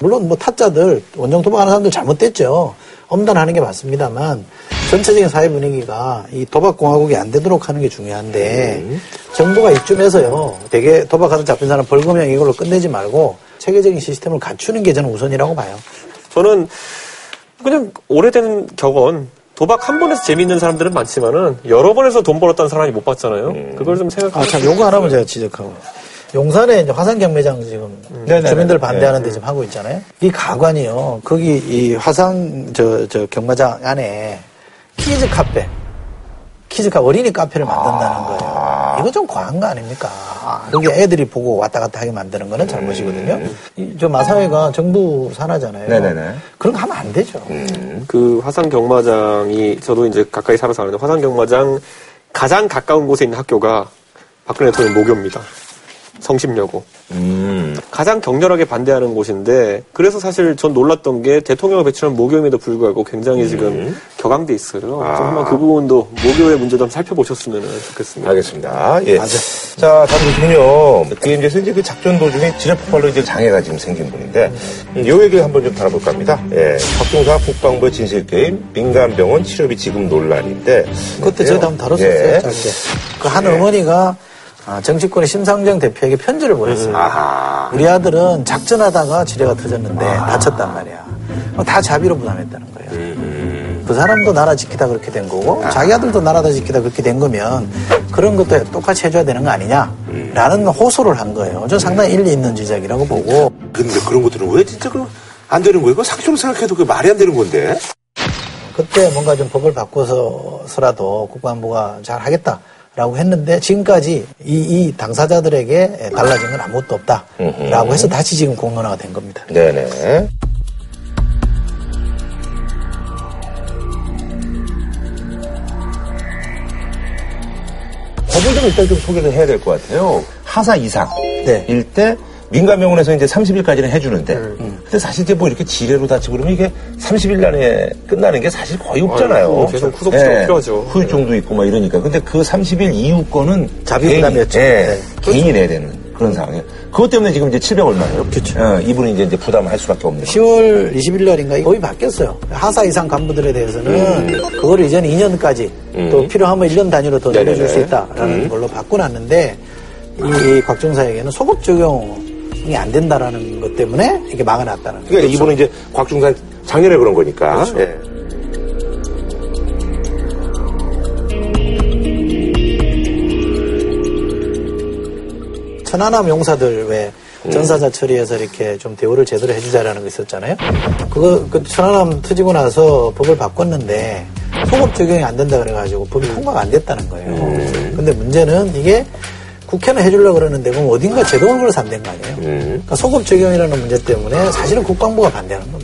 물론 뭐 타짜들 원정 도박하는 사람들 잘못됐죠. 엄단하는 게 맞습니다만 전체적인 사회 분위기가 이 도박 공화국이 안 되도록 하는 게 중요한데 정부가 이쯤에서요. 되게 도박하다 잡힌 사람 벌금형 이걸로 끝내지 말고 체계적인 시스템을 갖추는 게 저는 우선이라고 봐요. 저는 그냥 오래된 격언 도박 한 번에서 재미있는 사람들은 많지만은 여러 번에서 돈 벌었다는 사람이 못 봤잖아요. 그걸 좀 아, 생각하고 참, 요거 하나만 제가 지적하고. 용산에 이제 화상 경마장 지금 네네네. 주민들 반대하는 데 지금 하고 있잖아요. 이 가관이요. 거기 이 화상 저, 저 경마장 안에 키즈 카페, 키즈 카 어린이 카페를 만든다는 거예요. 이거 좀 과한 거 아닙니까? 여기 애들이 보고 왔다 갔다 하게 만드는 거는 잘못이거든요. 이, 저 마사회가 정부 산하잖아요. 네네네. 그런 거 하면 안 되죠. 그 화산 경마장이 저도 이제 가까이 살아서 아는데 화상 경마장 가장 가까운 곳에 있는 학교가 박근혜 대통령 모교입니다. 성심여고. 음. 가장 격렬하게 반대하는 곳인데 그래서 사실 전 놀랐던 게 대통령을 배출한 모교임에도 불구하고 굉장히 지금 격앙돼 있어요. 좀 한번 그 부분도 모교의 문제도 한번 살펴보셨으면 좋겠습니다. 알겠습니다. 예. 자, 다음 분은요. DMZ에서 이제 그 작전 도중에 지뢰 폭발로 이제 장애가 지금 생긴 분인데, 음, 요 얘기 한번 좀 다뤄볼까 합니다. 예. 박종사 국방부의 진실 게임, 민간병원 치료비 지급 논란인데. 그것도 저희도 한번 다뤘었어요. 예. 짧게. 그한 어머니가 아, 정치권의 심상정 대표에게 편지를 보냈어요. 우리 아들은 작전하다가 지뢰가 터졌는데 다쳤단 말이야. 그럼 다 자비로 부담했다는 거예요. 그 사람도 나라 지키다 그렇게 된 거고 자기 아들도 나라 다 지키다 그렇게 된 거면 그런 것도 똑같이 해줘야 되는 거 아니냐. 라는 호소를 한 거예요. 저 상당히 일리 있는 지적이라고 보고. 근데 그런 것들은 왜 진짜 그안 되는 거예요? 그거 상식적으로 생각해도 그 말이 안 되는 건데. 그때 뭔가 좀 법을 바꿔서라도 국방부가 잘 하겠다 라고 했는데 지금까지 이, 이 당사자들에게 달라진 건 아무것도 없다 라고 해서 다시 지금 공론화가 된 겁니다. 네네. 법을 좀 일단 좀 소개를 해야 될 것 같아요. 하사 이상. 네. 일때 민간병원에서 이제 30일까지는 해주는데, 근데 사실 이제 뭐 이렇게 지뢰로 다치고 그러면 이게 30일 안에 끝나는 게 사실 거의 없잖아요. 아이고, 계속 후속 치료가 필요하죠. 후유증도 있고 막 이러니까. 근데 그 30일 이후 거는 자비 개인이, 부담이었죠. 예, 네. 개인이 내야 되는 그런 상황이에요. 그것 때문에 지금 이제 700 얼마예요? 그렇죠. 이분이 이제, 이제 부담할 수밖에 없는. 10월 20일 날인가 법이 바뀌었어요. 하사 이상 간부들에 대해서는 그거를 이제 2년까지 또 필요하면 1년 단위로 더. 늘려줄 수 있다라는 걸로 바꿔놨는데 이, 이 곽중사에게는 소급 적용 이 안 된다라는 것 때문에 이게 막아놨다는 거예요. 그러니까 이분은 이제 곽중산 작년에 그런 거니까. 예. 천안함 용사들 왜 전사자 처리해서 이렇게 좀 대우를 제대로 해주자라는 거 있었잖아요. 그거 그 천안함 터지고 나서 법을 바꿨는데 소급 적용이 안 된다 그래가지고 법이 통과가 안 됐다는 거예요. 근데 문제는 이게 국회는 해주려고 그러는데 그럼 어딘가 제도를 산다는 거 아니에요. 그러니까 소급 적용이라는 문제 때문에 사실은 국방부가 반대하는 겁니다.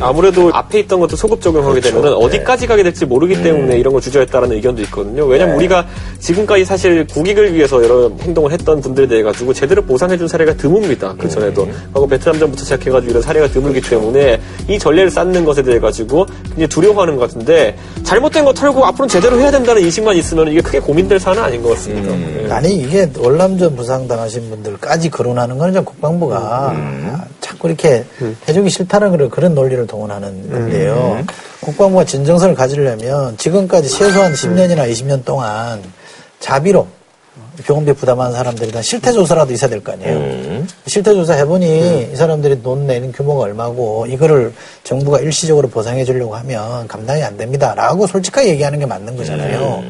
아무래도 앞에 있던 것도 소급 적용하게 되면 어디까지 가게 될지 모르기 때문에 이런 걸 주저했다라는 의견도 있거든요. 왜냐면 우리가 지금까지 사실 국익을 위해서 여러 행동을 했던 분들에 대해 가지고 제대로 보상해준 사례가 드뭅니다. 그 전에도 과거 베트남전부터 시작해가지고 이런 사례가 드물기 때문에 이 전례를 쌓는 것에 대해 가지고 굉장히 두려워하는 것 같은데 잘못된 거 털고 앞으로는 제대로 해야 된다는 인식만 있으면 이게 크게 고민될 사안은 아닌 것 같습니다. 예. 아니 이게 월남전 부상 당하신 분들까지 거론하는 건 이제 국방부가 자꾸 이렇게 해주기 싫다는 그런 그런 논리를 동원하는 건데요. 국방부가 진정성을 가지려면 지금까지 최소한 10년이나 20년 동안 자비로 병원비 부담하는 사람들이 다 실태조사라도 있어야 될 거 아니에요. 실태조사 해보니 이 사람들이 돈 내는 규모가 얼마고 이거를 정부가 일시적으로 보상해 주려고 하면 감당이 안 됩니다. 라고 솔직하게 얘기하는 게 맞는 거잖아요.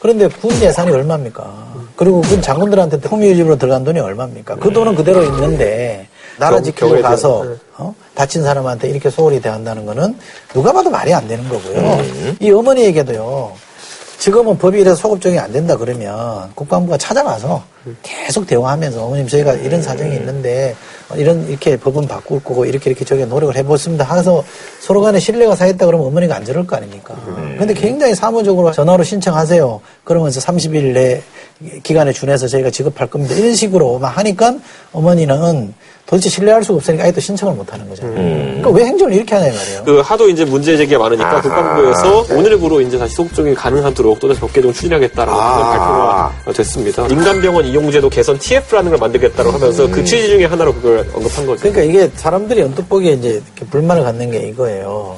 그런데 군 예산이 얼마입니까? 그리고 군 장군들한테 통유집으로 들어간 돈이 얼마입니까? 그 돈은 그대로 있는데 나라 경- 지키고 가서 네. 어? 다친 사람한테 이렇게 소홀히 대한다는 거는 누가 봐도 말이 안 되는 거고요. 이 어머니에게도요. 지금은 법이 이래서 소급 적용이 안 된다 그러면 국방부가 찾아가서 계속 대화하면서 어머님 저희가 이런 사정이 있는데 이런 이렇게 법은 바꿀 거고 이렇게 이렇게 저게 노력을 해보습니다 하서 서로 간에 신뢰가 쌓였다 그러면 어머니가 안 저럴 거 아닙니까? 근데 굉장히 사무적으로 전화로 신청하세요. 그러면서 30일 내 기간에 준해서 저희가 지급할 겁니다. 이런 식으로 막 하니까 어머니는 도대체 신뢰할 수가 없으니까 아예 또 신청을 못 하는 거잖아요. 그러니까 왜 행정을 이렇게 하냐 이 말이에요. 그 하도 이제 문제 제기가 많으니까 국방부에서 오늘부로 이제 다시 적용이 가능하도록 또다시 법 개정 추진하겠다라는 아. 발표가 됐습니다. 민간병원 이용제도 개선 TF라는 걸 만들겠다고 하면서 그 취지 중에 하나로 그걸 언급한 거죠. 그러니까 이게 사람들이 언뜻 보기에 이제 불만을 갖는 게 이거예요.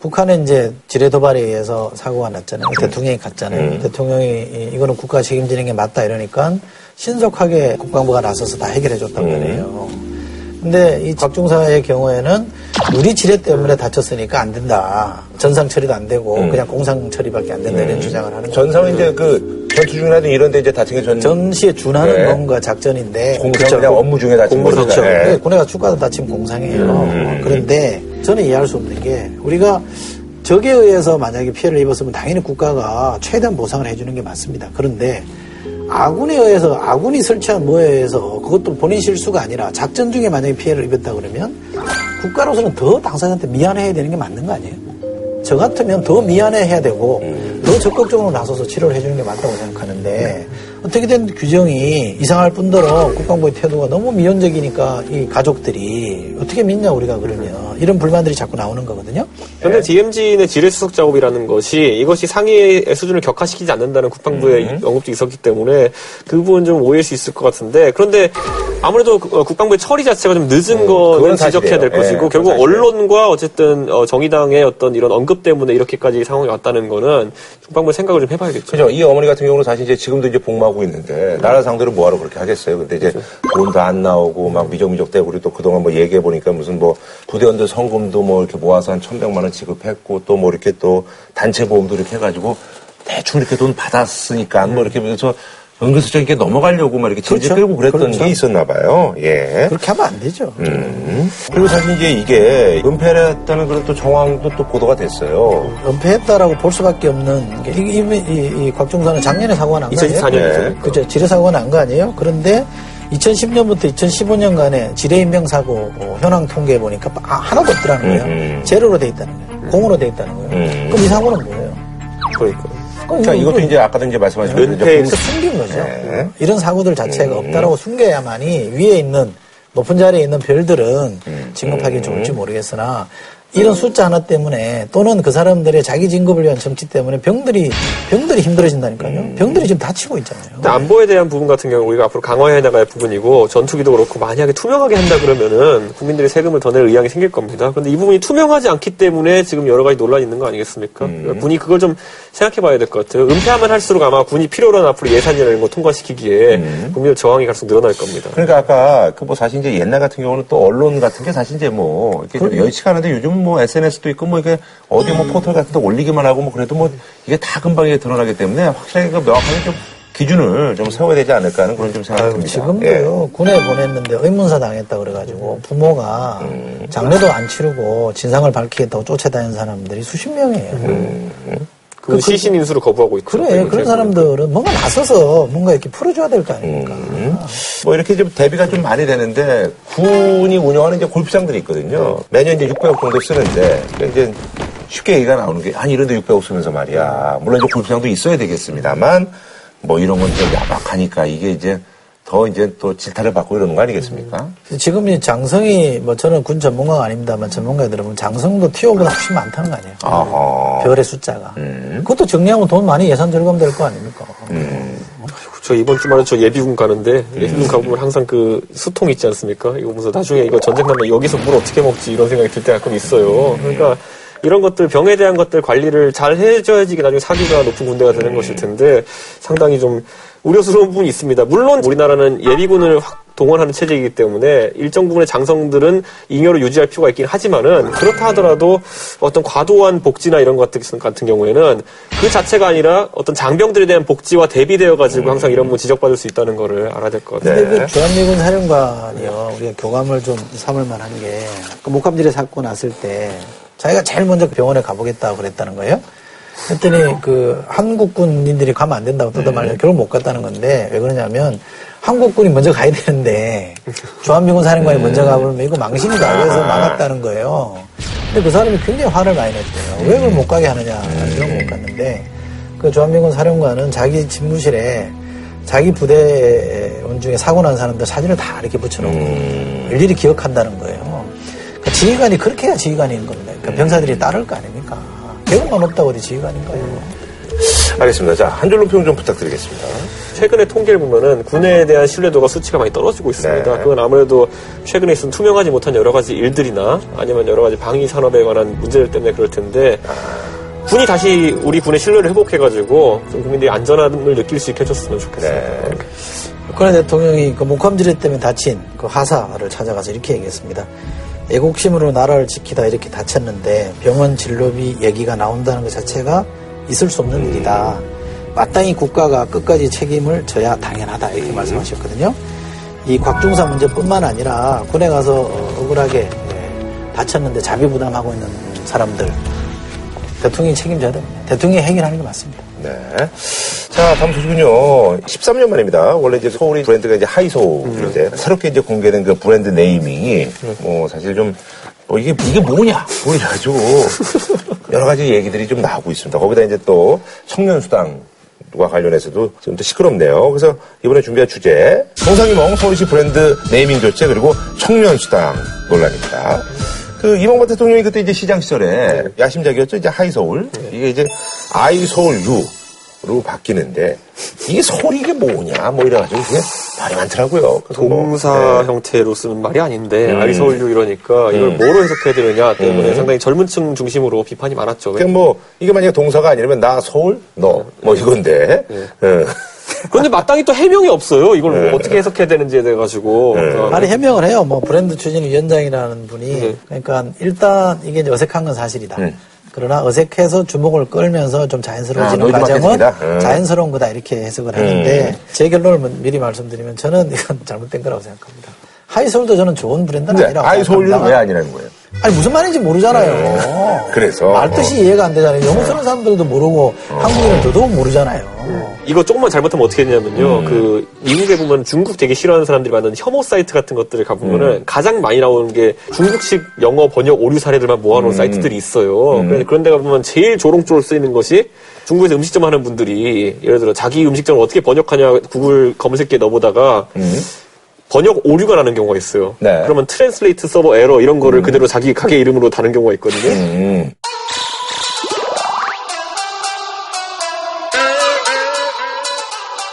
북한에 이제 지뢰 도발에 의해서 사고가 났잖아요. 대통령이 갔잖아요. 대통령이 이- 이거는 국가 책임지는 게 맞다 이러니까 신속하게 국방부가 나서서 다 해결해 줬단 말이에요. 근데 이 곽중사의 경우에는 누리 지뢰 때문에 다쳤으니까 안 된다. 전상 처리도 안 되고 그냥 공상 처리밖에 안 된다 이런 주장을 하는 거예요. 전상은 이제 그 전투 중이라도 이런 데 이제 다친 게 전. 전시에 준하는 네. 뭔가 작전인데 공상. 그냥 업무 중에 다친 그렇죠. 거니까. 예. 네, 군에가 축가도 다치면 공상이에요. 그런데 저는 이해할 수 없는 게 우리가 적에 의해서 만약에 피해를 입었으면 당연히 국가가 최대한 보상을 해주는 게 맞습니다. 그런데 아군에 의해서 아군이 설치한 뭐에 의해서 그것도 본인 실수가 아니라 작전 중에 만약에 피해를 입었다 그러면 국가로서는 더 당사자한테 미안해야 되는 게 맞는 거 아니에요? 저 같으면 더 미안해해야 되고 더 적극적으로 나서서 치료를 해주는 게 맞다고 생각하는데 어떻게든 규정이 이상할 뿐더러 국방부의 태도가 너무 미온적이니까 이 가족들이 어떻게 믿냐 우리가 그러면 이런 불만들이 자꾸 나오는 거거든요. 현재 DMZ의 지뢰 수석 작업이라는 것이 이것이 상위의 수준을 격화시키지 않는다는 국방부의 언급도 있었기 때문에 그 부분 좀 오해일 수 있을 것 같은데 그런데 아무래도 그- 어, 국방부의 처리 자체가 좀 늦은 거는 그건 지적해야 될 사실이에요. 것이고 예, 결국 사실이에요. 언론과 어쨌든 어, 정의당의 어떤 이런 언급 때문에 이렇게까지 상황이 왔다는 거는 국방부 생각을 좀 해봐야겠죠. 그죠. 이 어머니 같은 경우는 사실 이제 지금도 이제 복 무하고 있는데, 나라 상대로 뭐하러 그렇게 하겠어요. 근데 이제 돈도 안 나오고 막 미적미적 대고 우리 또 그동안 뭐 얘기해 보니까 무슨 뭐 부대원들 성금도 뭐 이렇게 모아서 한 천백만 원 지급했고 또 뭐 이렇게 또 단체 보험도 이렇게 해가지고 대충 이렇게 돈 받았으니까 뭐 이렇게 그래서 은근슬쩍 이렇게 넘어가려고 막 이렇게 질질 그렇죠. 끌고 그랬던 그렇죠. 게 있었나 봐요. 예. 그렇게 하면 안 되죠. 음. 그리고 사실 이제 이게 은폐를 했다는 그런 또 정황도 또 보도가 됐어요. 은폐했다라고 볼 수밖에 없는 게, 이, 이, 이, 이 곽종사는 작년에 사고가 난 거 아니에요? 2024년이죠. 네. 그죠. 지뢰 사고가 난 거 아니에요? 그런데 2010년부터 2015년간의 지뢰 인명 사고 어, 현황 통계해 보니까 아, 하나도 없더라는 거예요. 음. 제로로 돼 있다는 거예요. 공으로 돼 있다는 거예요. 음. 그럼 이 사고는 뭐예요? 그러니까. 이거- 이것도 이제 아까도 이제 말씀하신 대로 이제 은폐 공- 그 숨긴 거죠. 네. 이런 사고들 자체가 음. 없다라고 숨겨야만이 위에 있는 높은 자리에 있는 별들은 음. 진급하기 좋을지 모르겠으나 이런 숫자 하나 때문에 또는 그 사람들의 자기 진급을 위한 정치 때문에 병들이 병들이 힘들어진다니까요. 음. 병들이 지금 다치고 있잖아요. 안보에 대한 부분 같은 경우 우리가 앞으로 강화해 나갈 부분이고 전투기도 그렇고 만약에 투명하게 한다 그러면은 국민들이 세금을 더 낼 의향이 생길 겁니다. 그런데 이 부분이 투명하지 않기 때문에 지금 여러 가지 논란이 있는 거 아니겠습니까? 그러니까 군이 그걸 좀 생각해 봐야 될 것 같아요. 은폐하면 할수록 아마 군이 필요로 한 앞으로 예산이나 이런 거 통과시키기에 국민들 저항이 갈수록 늘어날 겁니다. 그러니까 아까 그 뭐 사실 이제 옛날 같은 경우는 또 언론 같은 게 사실 이제 뭐 이렇게 좀 여의치가 않은데 요즘 뭐 SNS도 있고 뭐 이게 어디 뭐 포털 같은 데 올리기만 하고 뭐 그래도 뭐 이게 다 금방 이게 드러나기 때문에 확실하게 그 명확하게 좀 기준을 좀 세워야 되지 않을까 하는 그런 좀 생각이 듭니다. 지금도요 군에 보냈는데 의문사 당했다 그래가지고 부모가 음. 장례도 안 치르고 진상을 밝히겠다고 쫓아다니는 사람들이 수십 명이에요. 음. 그 시신 인수를 거부하고 있죠. 그래 이렇게 그런 사람들은 뭔가 나서서 뭔가 이렇게 풀어줘야 될 거 아닙니까? 뭐 이렇게 좀 대비가 좀 많이 되는데 군이 운영하는 이제 골프장들이 있거든요. 매년 이제 600억 정도 쓰는데 이제 쉽게 얘기가 나오는 게 아니 이런데 600억 쓰면서 말이야. 물론 이제 골프장도 있어야 되겠습니다만 뭐 이런 건 좀 야박하니까 이게 이제 더 이제 또 질타를 받고 이러는 거 아니겠습니까? 지금 이 장성이 뭐 저는 군 전문가가 아닙니다만 전문가들은 보면 장성도 티오보다 훨씬 많다는 거 아니에요? 아하. 별의 숫자가. 음. 그것도 정리하면 돈 많이 예산 절감될 거 아닙니까? 저 이번 주말에 저 예비군 가는데 예비군 가보면 항상 그 수통 있지 않습니까? 이거 무슨 나중에 이거 전쟁 나면 여기서 물 어떻게 먹지 이런 생각이 들 때가 가끔 있어요. 그러니까 이런 것들 병에 대한 것들 관리를 잘 해줘야지 나중에 사기가 높은 군대가 되는 것일 텐데 상당히 좀 우려스러운 부분이 있습니다. 물론 우리나라는 예비군을 확 동원하는 체제이기 때문에 일정 부분의 장성들은 잉여로 유지할 필요가 있긴 하지만은 그렇다 하더라도 어떤 과도한 복지나 이런 것들 같은 경우에는 그 자체가 아니라 어떤 장병들에 대한 복지와 대비되어 가지고 항상 이런 부분 지적받을 수 있다는 거를 알아야 될 것 같아요. 근데 그 주한미군 사령관이요, 우리가 교감을 좀 삼을 만한 게, 그 목감지뢰 사고 났을 때, 자기가 제일 먼저 병원에 가보겠다고 그랬다는 거예요. 그랬더니 그 한국군인들이 가면 안 된다고 뜯어말려 결국 못 갔다는 건데, 왜 그러냐면, 한국군이 먼저 가야 되는데, 주한미군 사령관이 먼저 가버리면 이거 망신이다. 그래서 막았다는 거예요. 근데 그 사람이 굉장히 화를 많이 냈대요. 왜 그걸 못 가게 하느냐. 그래서 못 갔는데, 그 주한미군 사령관은 자기 집무실에 자기 부대원 중에 사고 난 사람들 사진을 다 이렇게 붙여놓고 일일이 기억한다는 거예요. 그러니까 지휘관이 그렇게 해야 지휘관인 겁니다. 그러니까 병사들이 따를 거 아닙니까? 배우만 없다고 어디 지휘관인가요? 알겠습니다. 자, 한 줄로 평 좀 부탁드리겠습니다. 최근에 통계를 보면은 군에 대한 신뢰도가 수치가 많이 떨어지고 있습니다. 네. 그건 아무래도 최근에 있은 투명하지 못한 여러 가지 일들이나 아니면 여러 가지 방위 산업에 관한 문제들 때문에 그럴 텐데 군이 다시 우리 군의 신뢰를 회복해가지고 좀 국민들이 안전함을 느낄 수 있게 해줬으면 좋겠습니다. 네. 박근혜 대통령이 그 목함지뢰 때문에 다친 그 하사를 찾아가서 이렇게 얘기했습니다. 애국심으로 나라를 지키다 이렇게 다쳤는데 병원 진료비 얘기가 나온다는 것 자체가 있을 수 없는 일이다. 마땅히 국가가 끝까지 책임을 져야 당연하다 이렇게 말씀하셨거든요. 이 곽중사 문제뿐만 아니라 군에 가서 어, 억울하게 예, 다쳤는데 자비 부담하고 있는 사람들 대통령이 책임져야 됩니다. 대통령이 해결하는 게 맞습니다. 네. 자, 다음 소식은요. 13년 만입니다. 원래 이제 서울이 브랜드가 이제 하이소울인데 새롭게 이제 공개된 그 브랜드 네이밍이 뭐 사실 좀뭐 이게 이게 뭐냐 뭐 이래가지고 여러 가지 얘기들이 좀 나오고 있습니다. 거기다 이제 또 청년 수당 과 관련해서도 좀더 시끄럽네요. 그래서 이번에 준비한 주제 성상이몽 서울시 브랜드 네이밍 교체 그리고 청년 수당 논란입니다. 그 이명박 대통령이 그때 이제 시장 시절에 야심작이었죠. 이제 하이서울 이게 이제 아이서울유 로 바뀌는데 이게 서울이 이게 뭐냐 뭐 이래가지고 그게 말이 많더라고요. 뭐, 동사 네. 형태로 쓰는 말이 아닌데 음. 아이서울류 이러니까 이걸 음. 뭐로 해석해야 되느냐 때문에 음. 상당히 젊은 층 중심으로 비판이 많았죠. 그냥 뭐 이게 만약에 동사가 아니라면 나 서울 너 뭐 이건데 예. 그런데 마땅히 또 해명이 없어요. 이걸 뭐 네. 어떻게 해석해야 되는지에 대해 가지고. 그러니까 아니 해명을 해요. 뭐 브랜드 추진 위원장이라는 분이 네. 그러니까 일단 이게 이제 어색한 건 사실이다. 음. 그러나 어색해서 주목을 끌면서 좀 자연스러워지는 아, 과정은? 음. 자연스러운 거다 이렇게 해석을 하는데 제 결론을 미리 말씀드리면 저는 이건 잘못된 거라고 생각합니다. 하이솔도 저는 좋은 브랜드는 근데 아니라고 생각합니다. 왜 아니라는 거예요? 아니 무슨 말인지 모르잖아요. 그래서 말 뜻이 이해가 안 되잖아요. 영어 쓰는 사람들도 모르고 한국인은 더더욱 모르잖아요. 이거 조금만 잘못하면 어떻게 되냐면요. 그 미국에 보면 중국 되게 싫어하는 사람들이 많은 혐오 사이트 같은 것들을 가보면은 가장 많이 나오는 게 중국식 영어 번역 오류 사례들만 모아놓은 사이트들이 있어요. 그래서 그런 데 가 보면 제일 조롱조로 쓰이는 것이 중국에서 음식점 하는 분들이 예를 들어 자기 음식점을 어떻게 번역하냐 구글 검색기에 넣어보다가 번역 오류가 나는 경우가 있어요. 네. 그러면 translate server error 이런 거를 그대로 자기 가게 이름으로 다는 경우가 있거든요. 음.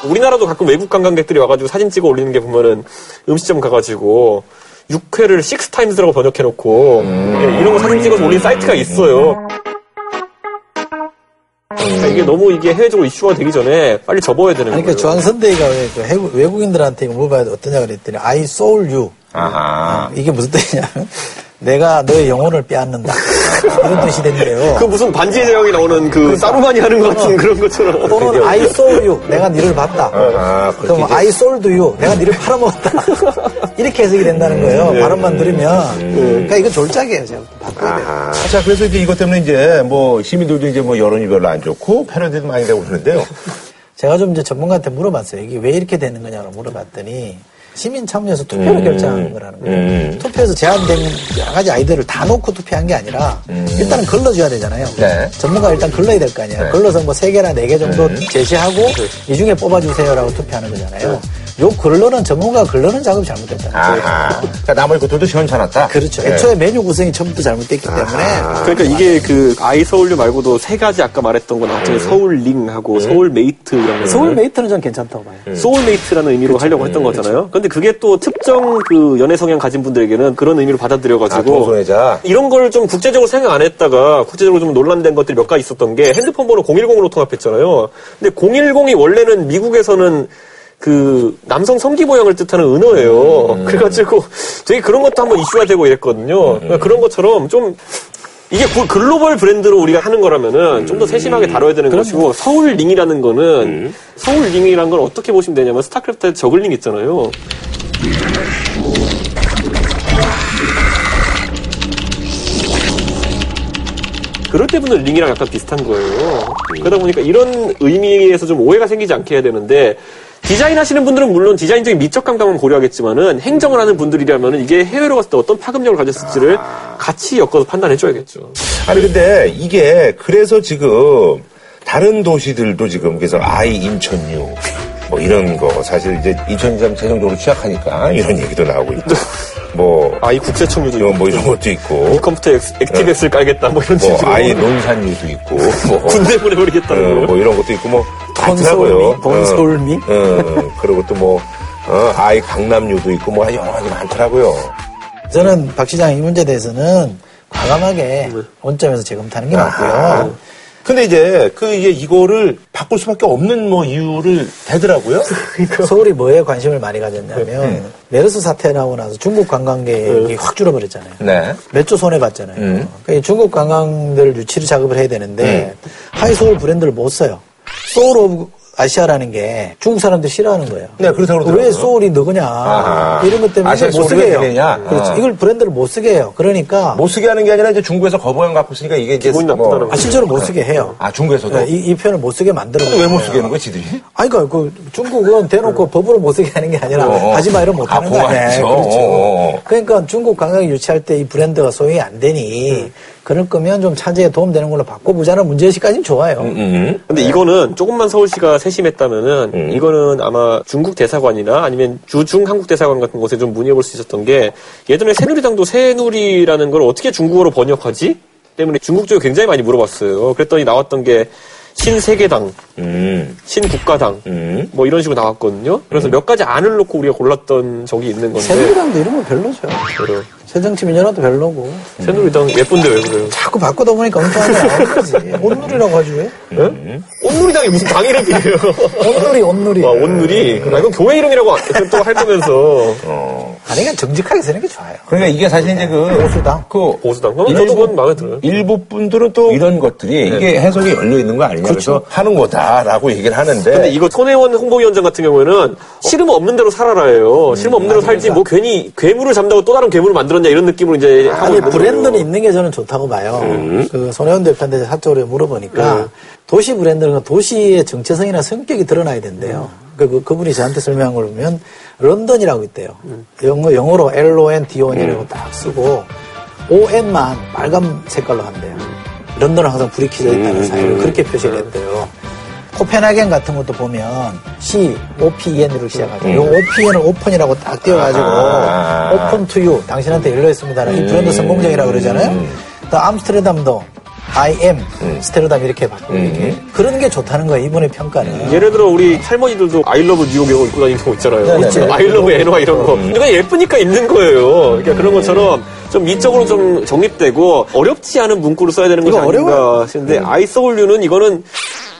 우리나라도 가끔 외국 관광객들이 와가지고 사진 찍어 올리는 게 보면은 음식점 가가지고 육회를 six times라고 번역해놓고 예, 이런 거 사진 찍어서 올린 사이트가 있어요. 이게 너무 이게 해외적으로 이슈가 되기 전에 빨리 접어야 되는 아니, 거예요. 그러니까 조항선대가 왜그 외국인들한테 이거 물어봐야 돼 어떠냐 그랬더니 I sold you. 아하. 이게 무슨 뜻이냐면 내가 너의 영혼을 빼앗는다. 이런 뜻이 된대요. 그 무슨 반지의 제왕이 나오는 그 사루만이 하는 것 같은 그런 것처럼. 또는 I sold you. 내가 너를 봤다. 아, 그럼 이제- I sold you. 내가 너를 팔아먹었다. 이렇게 해석이 된다는 거예요. 네. 발음만 들으면. 그러니까 이거 졸작이에요. 제가 바꿔야 돼요. 아하. 자, 그래서 이제 이것 때문에 이제 뭐 시민들도 이제 뭐 여론이 별로 안 좋고 패널들도 많이 되고 그러는데요. 제가 좀 이제 전문가한테 물어봤어요. 이게 왜 이렇게 되는 거냐고 물어봤더니 시민 참여에서 투표로 음. 결정하는 거라는 거예요. 음. 투표에서 제한된 여러 가지 아이디어를 다 놓고 투표한 게 아니라 일단은 걸러줘야 되잖아요. 네. 전문가 일단 걸러야 될 거 아니에요. 네. 걸러서 뭐 세 개나 네 개 정도 제시하고 이 중에 뽑아주세요라고 투표하는 거잖아요. 요 걸러는 전문가가 걸러는 작업이 잘못됐다. 아하. 자, 나머지 것들도 시원찮았다. 그렇죠. 네. 애초에 메뉴 구성이 처음부터 잘못됐기 때문에 그러니까 이게 그 I Seoul U 말고도 세 가지 아까 말했던 건 나중에 Seouling하고 Seoulmate 이런 거. Seoulmate는 전 괜찮다고 봐요. 음. soulmate라는 의미로 하려고 했던 거잖아요. 근데 그게 또 특정 그 연애 성향 가진 분들에게는 그런 의미로 아, 받아들여가지고 동성애자. 이런 걸 좀 국제적으로 생각 안 했다가 국제적으로 좀 논란된 것들이 몇 가지 있었던 게 핸드폰 번호 010으로 통합했잖아요. 근데 010이 원래는 미국에서는 그 남성 성기모양을 뜻하는 은어예요. 그래가지고 되게 그런 것도 한번 이슈가 되고 이랬거든요. 그러니까 그런 것처럼 좀 이게 구- 글로벌 브랜드로 우리가 하는 거라면은 좀더 세심하게 다뤄야 되는 것이고 Seouling이라는 거는 Seouling이라는 건 어떻게 보시면 되냐면 스타크래프트에 저글링 있잖아요. 그럴 때 보는 ling이랑 약간 비슷한 거예요. 그러다 보니까 이런 의미에서 좀 오해가 생기지 않게 해야 되는데 디자인 하시는 분들은 물론 디자인적인 미적 감각은 고려하겠지만은 행정을 하는 분들이라면은 이게 해외로 갔을 때 어떤 파급력을 가졌을지를 같이 엮어서 판단해 줘야겠죠. 아니 근데 이게 그래서 지금 다른 도시들도 지금 그래서 아이 인천유 뭐 이런 거 사실 이제 인천이 좀 재정적으로 취약하니까 이런 얘기도 나오고 있고 뭐 아이 국세청 유도 뭐, 뭐 이런 것도 있고. 이 컴퓨터 액티백스를 깔겠다 뭐 이런 뭐 식으로. 아이 논산 유도 있고. 뭐, 군대 보내버리겠다는 어, 거예요. 뭐 이런 것도 있고 뭐 많더라고요. 본서울미. 어, 어, 그리고 또뭐 어, 아이 강남유도 있고 뭐 여러 가지 많더라고요. 저는 박 시장 이 문제에 대해서는 과감하게 원점에서 재검토하는 게 맞고요. 근데 이제 그 이제 이거를 바꿀 수밖에 없는 뭐 이유를 대더라고요. 서울이 뭐에 관심을 많이 가졌냐면 메르스 사태 나고 나서 중국 관광객이 확 줄어버렸잖아요. 네. 몇 조 손해 봤잖아요. 음. 그러니까 이 중국 관광들 유치를 작업을 해야 되는데 Hi Seoul 브랜드를 못 써요. Soul of Asia라는 게 중국 사람들이 싫어하는 거예요. 네, 그렇다고 왜 그러더라고요. soul이 너그냐 아하. 이런 것 때문에 아시아 못 쓰게 왜 해요. 되냐? 그렇죠. 어. 이걸 브랜드를 못 쓰게 해요. 그러니까 못 쓰게 하는 게 아니라 이제 중국에서 거부감 갖고 있으니까 이게 이제 기분이 뭐 나쁘다는 아, 실제로 못 쓰게 해요. 아 중국에서도 네, 이, 이 표현을 못 쓰게 만들어. 근데 왜못 쓰게 하는 거야 지들이? 아니, 그러니까 그 중국은 대놓고 법으로 못 쓰게 하는 게 아니라 어, 어. 하지 마 이러면 못 아, 하는 거 아니에요. 보완해서. 그렇죠. 어, 어. 그러니까 중국 관광 유치할 때 이 브랜드가 소용이 안 되니 그럴 거면 좀 차지에 도움되는 걸로 바꿔보자는 문제의식까지는 좋아요. 음. 근데 이거는 조금만 서울시가 세심했다면은 음. 이거는 아마 중국 대사관이나 아니면 주중 한국 대사관 같은 곳에 좀 문의해볼 수 있었던 게 예전에 새누리당도 새누리라는 걸 어떻게 중국어로 번역하지? 때문에 중국 쪽에 굉장히 많이 물어봤어요. 그랬더니 나왔던 게 신세계당, 음. 신국가당 음. 뭐 이런 식으로 나왔거든요. 그래서 몇 가지 안을 놓고 우리가 골랐던 적이 있는 건데 새누리당도 이런 거 별로죠. 그래요. 새정치 민주당도 별로고. 새누리당 예쁜데 왜 그래요? 자꾸 바꾸다 보니까 엉뚱한 게 나오는 거지. 온누리라고 하지 왜? 예? 온누리당이 무슨 당 이름이에요? 온누리, 온누리. 와, 온누리? 아, 이건 교회 이름이라고 또 할 거면서. 아니, 그냥 정직하게 쓰는 게 좋아요. 그러니까 이게 사실 이제 그 보수당. 그 보수당. 그럼 저도 그건 마음에 들어요. 일부 분들은 또 이런 것들이 이게 해석이 열려 있는 거 아니냐 그래서 하는 거다라고 얘기를 하는데 근데 이거 손혜원 홍보위원장 같은 경우에는 싫으면 없는 대로 살아라예요. 싫으면 없는 대로 살지 뭐 괜히 괴물을 잡는다고 또 다른 괴물을 만들 었냐 이런 느낌으로 이제 하고 아니, 있는 브랜드는 거예요. 있는 게 저는 좋다고 봐요. 그 손혜원 대표한테 사적으로 물어보니까 도시 브랜드는 도시의 정체성이나 성격이 드러나야 된대요. 그, 그, 그 분이 저한테 설명한 걸 보면 런던이라고 있대요. 영어, 영어로 L-O-N-D-O-N이라고 딱 쓰고 O-N만 빨간 색깔로 한대요. 런던은 항상 불이 켜져 있다는 사실을 그렇게 표시를 했대요. 코펜하겐 같은 것도 보면 C, O-P-E-N으로 시작하죠. 요 O-P-N을 open이라고 딱 띄워가지고 아. open to you, 당신한테 열려 있습니다. 이 브랜드 성공적이라고 그러잖아요. 또 암스테르담도 I amsterdam 이렇게 바꾸고 이렇게 그런 게 좋다는 거예요. 이분의 평가는. 예를 들어 우리 할머니들도 I love New York 이거 입고 다니는 거 있잖아요. 있죠. I love NY 이런 거. 그러니까 예쁘니까 있는 거예요. 그러니까 그런 것처럼 좀 미적으로 좀 정립되고 어렵지 않은 문구를 써야 되는 것이. 아닌가 싶은데 아이소울류는 이거는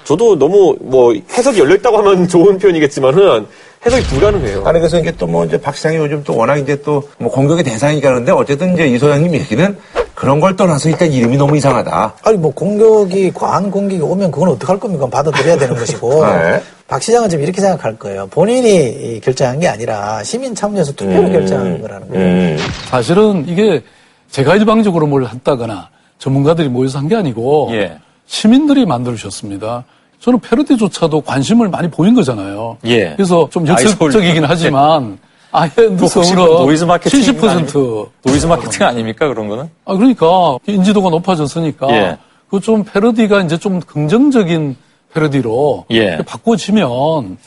저도 너무 뭐 해석이 열려있다고 하면 좋은 표현이겠지만은 해석이 불가능해요. 아니 그래서 이제 또뭐 이제 박 시장이 요즘 또 워낙 이제 또 뭐 공격의 대상이니까 그러는데 어쨌든 이제 이 소장님 얘기는 그런 걸 떠나서 일단 이름이 너무 이상하다. 아니 뭐 공격이 과한 공격이 오면 그건 어떡할 겁니까? 받아들여야 되는 것이고 네. 박 시장은 지금 이렇게 생각할 거예요. 본인이 이 결정한 게 아니라 시민 참여해서 투표로 결정한 거라는 거예요. 음. 사실은 이게 제가 일방적으로 뭘 했다거나 전문가들이 모여서 한 게 아니고 예. 시민들이 만들어주셨습니다. 저는 패러디조차도 관심을 많이 보인 거잖아요. 예. 그래서 좀 역설적이긴 하지만 아예 혹시 그 누구로 noise marketing 70% noise marketing 아닙니까 그런 거는? 아 그러니까 인지도가 높아졌으니까 예. 그좀 패러디가 이제 좀 긍정적인 패러디로 예. 바꿔지면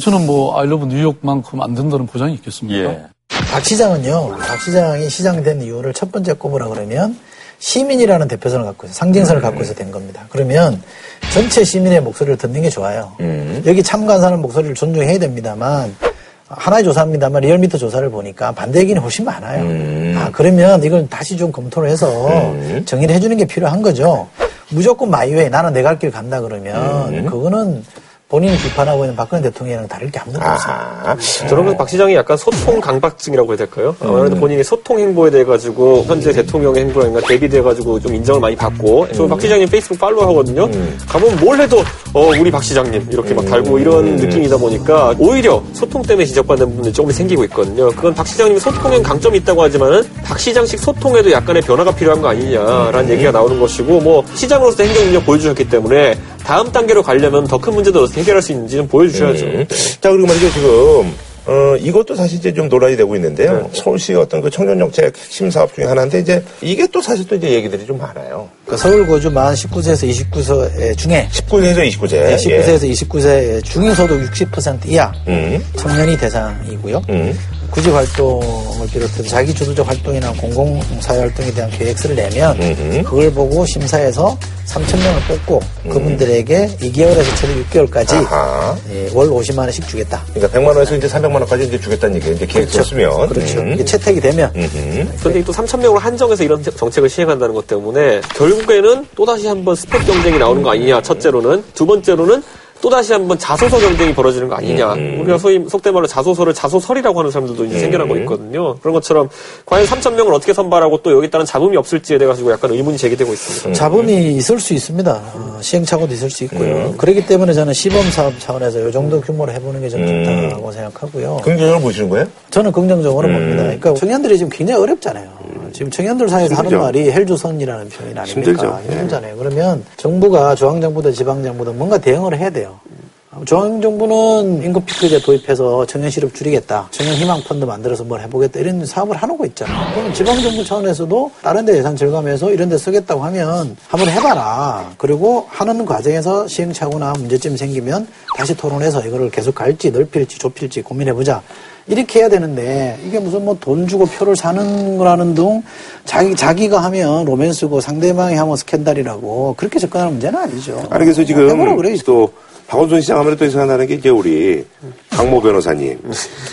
저는 뭐 I love New York만큼 안 된다는 보장이 있겠습니까? 예. 박 시장은요, 박 시장이 시장 된 이유를 첫 번째 꼽으라 그러면 시민이라는 대표성을 갖고 있어요. 상징성을 갖고 있어 된 겁니다. 그러면 전체 시민의 목소리를 듣는 게 좋아요. 여기 참가한 사람 목소리를 존중해야 됩니다만 하나의 조사입니다만 리얼미터 조사를 보니까 반대 의견이 훨씬 많아요. 아, 그러면 이걸 다시 좀 검토를 해서 정의를 해주는 게 필요한 거죠. 무조건 my way 나는 내 갈 길 간다 그러면 그거는 본인이 비판하고 있는 박근혜 대통령이랑 다를 게 아무것도 없어요. 아하. 저는 그래서 박 시장이 약간 소통 강박증이라고 해야 될까요? 아무래도 본인이 소통 행보에 대해 가지고 현재 대통령의 행보라든가 대비돼 가지고 좀 인정을 많이 받고 저 박 시장님 페이스북 follow 하거든요. 가보면 뭘 해도 어 우리 박 시장님 이렇게 막 달고 이런 느낌이다 보니까 오히려 소통 때문에 지적받는 부분이 조금 생기고 있거든요. 그건 박 시장님이 소통에 강점이 있다고 하지만은 박 시장식 소통에도 약간의 변화가 필요한 거 아니냐라는 얘기가 나오는 것이고 뭐 시장으로서 행정 능력 보여주셨기 때문에 다음 단계로 가려면 더 큰 문제도 어떻게 해결할 수 있는지 좀 보여주셔야죠. 음. 자, 그리고 말이죠, 지금, 어, 이것도 사실 이제 좀 논란이 되고 있는데요. 서울시 어떤 그 청년 정책 핵심 사업 중에 하나인데, 이제, 이게 또 사실 또 이제 얘기들이 좀 많아요. 그 서울 거주 만 19세에서 29세 중에 19세에서 29세. 네, 19세에서 29세 중위소득 60% 이하 음. 청년이 대상이고요. 음. 구직 활동을 비롯해서 자기 주도적 활동이나 공공사회 활동에 대한 계획서를 내면 음흠. 그걸 보고 심사해서 3천 명을 뽑고 음. 그분들에게 2개월에서 최대 6개월까지 아하. 예, 월 50만 원씩 주겠다. 그러니까 100만 원에서 이제 300만 원까지 이제 주겠다는 얘기예요. 이제 계획 썼으면. 그렇죠. 음. 이게 채택이 되면 음흠. 그런데 또 3천 명을 한정해서 이런 정책을 시행한다는 것 때문에 결국에는 또 다시 한번 스펙 경쟁이 나오는 거 아니냐 첫째로는 두 번째로는 또다시 한번 자소서 경쟁이 벌어지는 거 아니냐. 우리가 소위 속된 말로 자소서를 자소설이라고 하는 사람들도 이제 생겨나고 있거든요. 그런 것처럼 과연 3천 명을 어떻게 선발하고 또 여기 따른 잡음이 없을지에 대해 가지고 약간 의문이 제기되고 있습니다. 잡음이 있을 수 있습니다. 어, 시행착오도 있을 수 있고요. 그렇기 때문에 저는 시범 사업 차원에서 이 정도 규모로 해보는 게 좀 좋다고 생각하고요. 긍정적으로 보시는 거예요? 저는 긍정적으로 봅니다. 그러니까 청년들이 지금 굉장히 어렵잖아요. 지금 청년들 사이에서 하는 힘들죠. 말이 헬조선이라는 표현 아닙니까? 힘들죠. 힘들잖아요. 그러면 정부가 중앙정부든 지방정부든 뭔가 대응을 해야 돼요. 중앙정부는 임금 피크제 도입해서 청년 실업 줄이겠다. 청년 희망 펀드 만들어서 뭘 해보겠다. 이런 사업을 하고 있잖아요. 그럼 지방정부 차원에서도 다른 데 예산 절감해서 이런 데 쓰겠다고 하면 한번 해봐라. 그리고 하는 과정에서 시행착오나 문제점이 생기면 다시 토론해서 이거를 계속 갈지 넓힐지 좁힐지 고민해보자. 이렇게 해야 되는데 이게 무슨 뭐 돈 주고 표를 사는 거라는 둥 자기 자기가 하면 로맨스고 상대방이 하면 스캔들이라고 그렇게 접근하는 문제는 아니죠. 아니 그래서 지금 그래. 또 박원순 시장 하면 또 생각나는 게 이제 우리 강모 변호사님.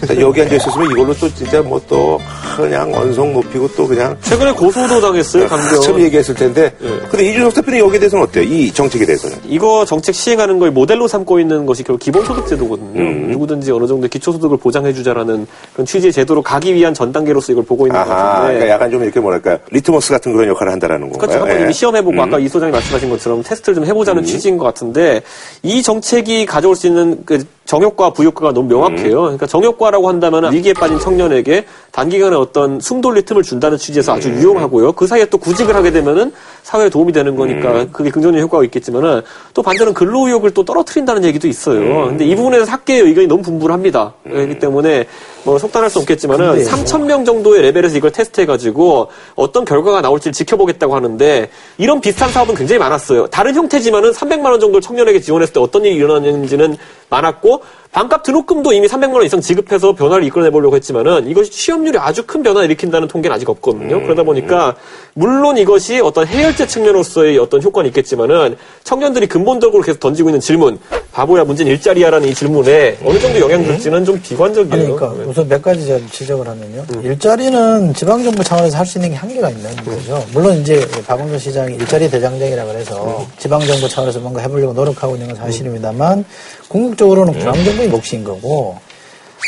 자, 여기 앉아 있었으면 이걸로 또 진짜 뭐 또 그냥 언성 높이고 또 그냥 최근에 고소도 당했어요, 강변. 처음 얘기했을 텐데. 근데 이준석 대표는 여기에 대해서는 어때요? 이 정책에 대해서는? 이거 정책 시행하는 걸 모델로 삼고 있는 것이 결국 기본소득제도거든요. 누구든지 어느 정도 기초소득을 보장해주자라는 그런 취지의 제도로 가기 위한 전 단계로서 이걸 보고 있는 것 아하, 같은데. 그러니까 약간 좀 이렇게 뭐랄까 리트머스 같은 그런 역할을 한다라는 건가요? 그렇죠. 한번 예. 이미 시험해보고 아까 이 소장이 말씀하신 것처럼 테스트를 좀 해보자는 취지인 것 같은데 이 정책이 가져올 수 있는 그 정효과, 부효과가 너무 명확해요. 그러니까 정효과라고 한다면 위기에 빠진 청년에게 단기간에 어떤 숨 돌릴 틈을 준다는 취지에서 아주 유용하고요. 그 사이에 또 구직을 하게 되면은 사회에 도움이 되는 거니까 그게 긍정적 효과가 있겠지만은 또 반대로 근로의욕을 또 떨어뜨린다는 얘기도 있어요. 근데 이 부분에서 학계의 의견이 너무 분분합니다. 그렇기 때문에 뭐 속단할 수 없겠지만은 근데요. 3천 명 정도의 레벨에서 이걸 테스트해가지고 어떤 결과가 나올지 지켜보겠다고 하는데 이런 비슷한 사업은 굉장히 많았어요. 다른 형태지만은 300만 원 정도를 청년에게 지원했을 때 어떤 일이 일어났는지는 많았고 반값 등록금도 이미 300만 원 이상 지급해서 변화를 이끌어내보려고 했지만은 이것이 취업률이 아주 큰 변화를 일으킨다는 통계는 아직 없거든요. 그러다 보니까 물론 이것이 어떤 해열제 측면으로서의 어떤 효과는 있겠지만은 청년들이 근본적으로 계속 던지고 있는 질문 바보야 문제는 일자리야라는 이 질문에 어느 정도 영향 줄지는 좀 비관적이에요. 그러니까 우선 몇 가지 제가 지적을 하면요. 일자리는 지방정부 차원에서 할 수 있는 게 한계가 있는 거죠. 물론 이제 박원순 시장이 일자리 대장정이라 그래서 지방정부 차원에서 뭔가 해보려고 노력하고 있는 건 사실입니다만 궁극적으로는 중앙정부 의 몫인 거고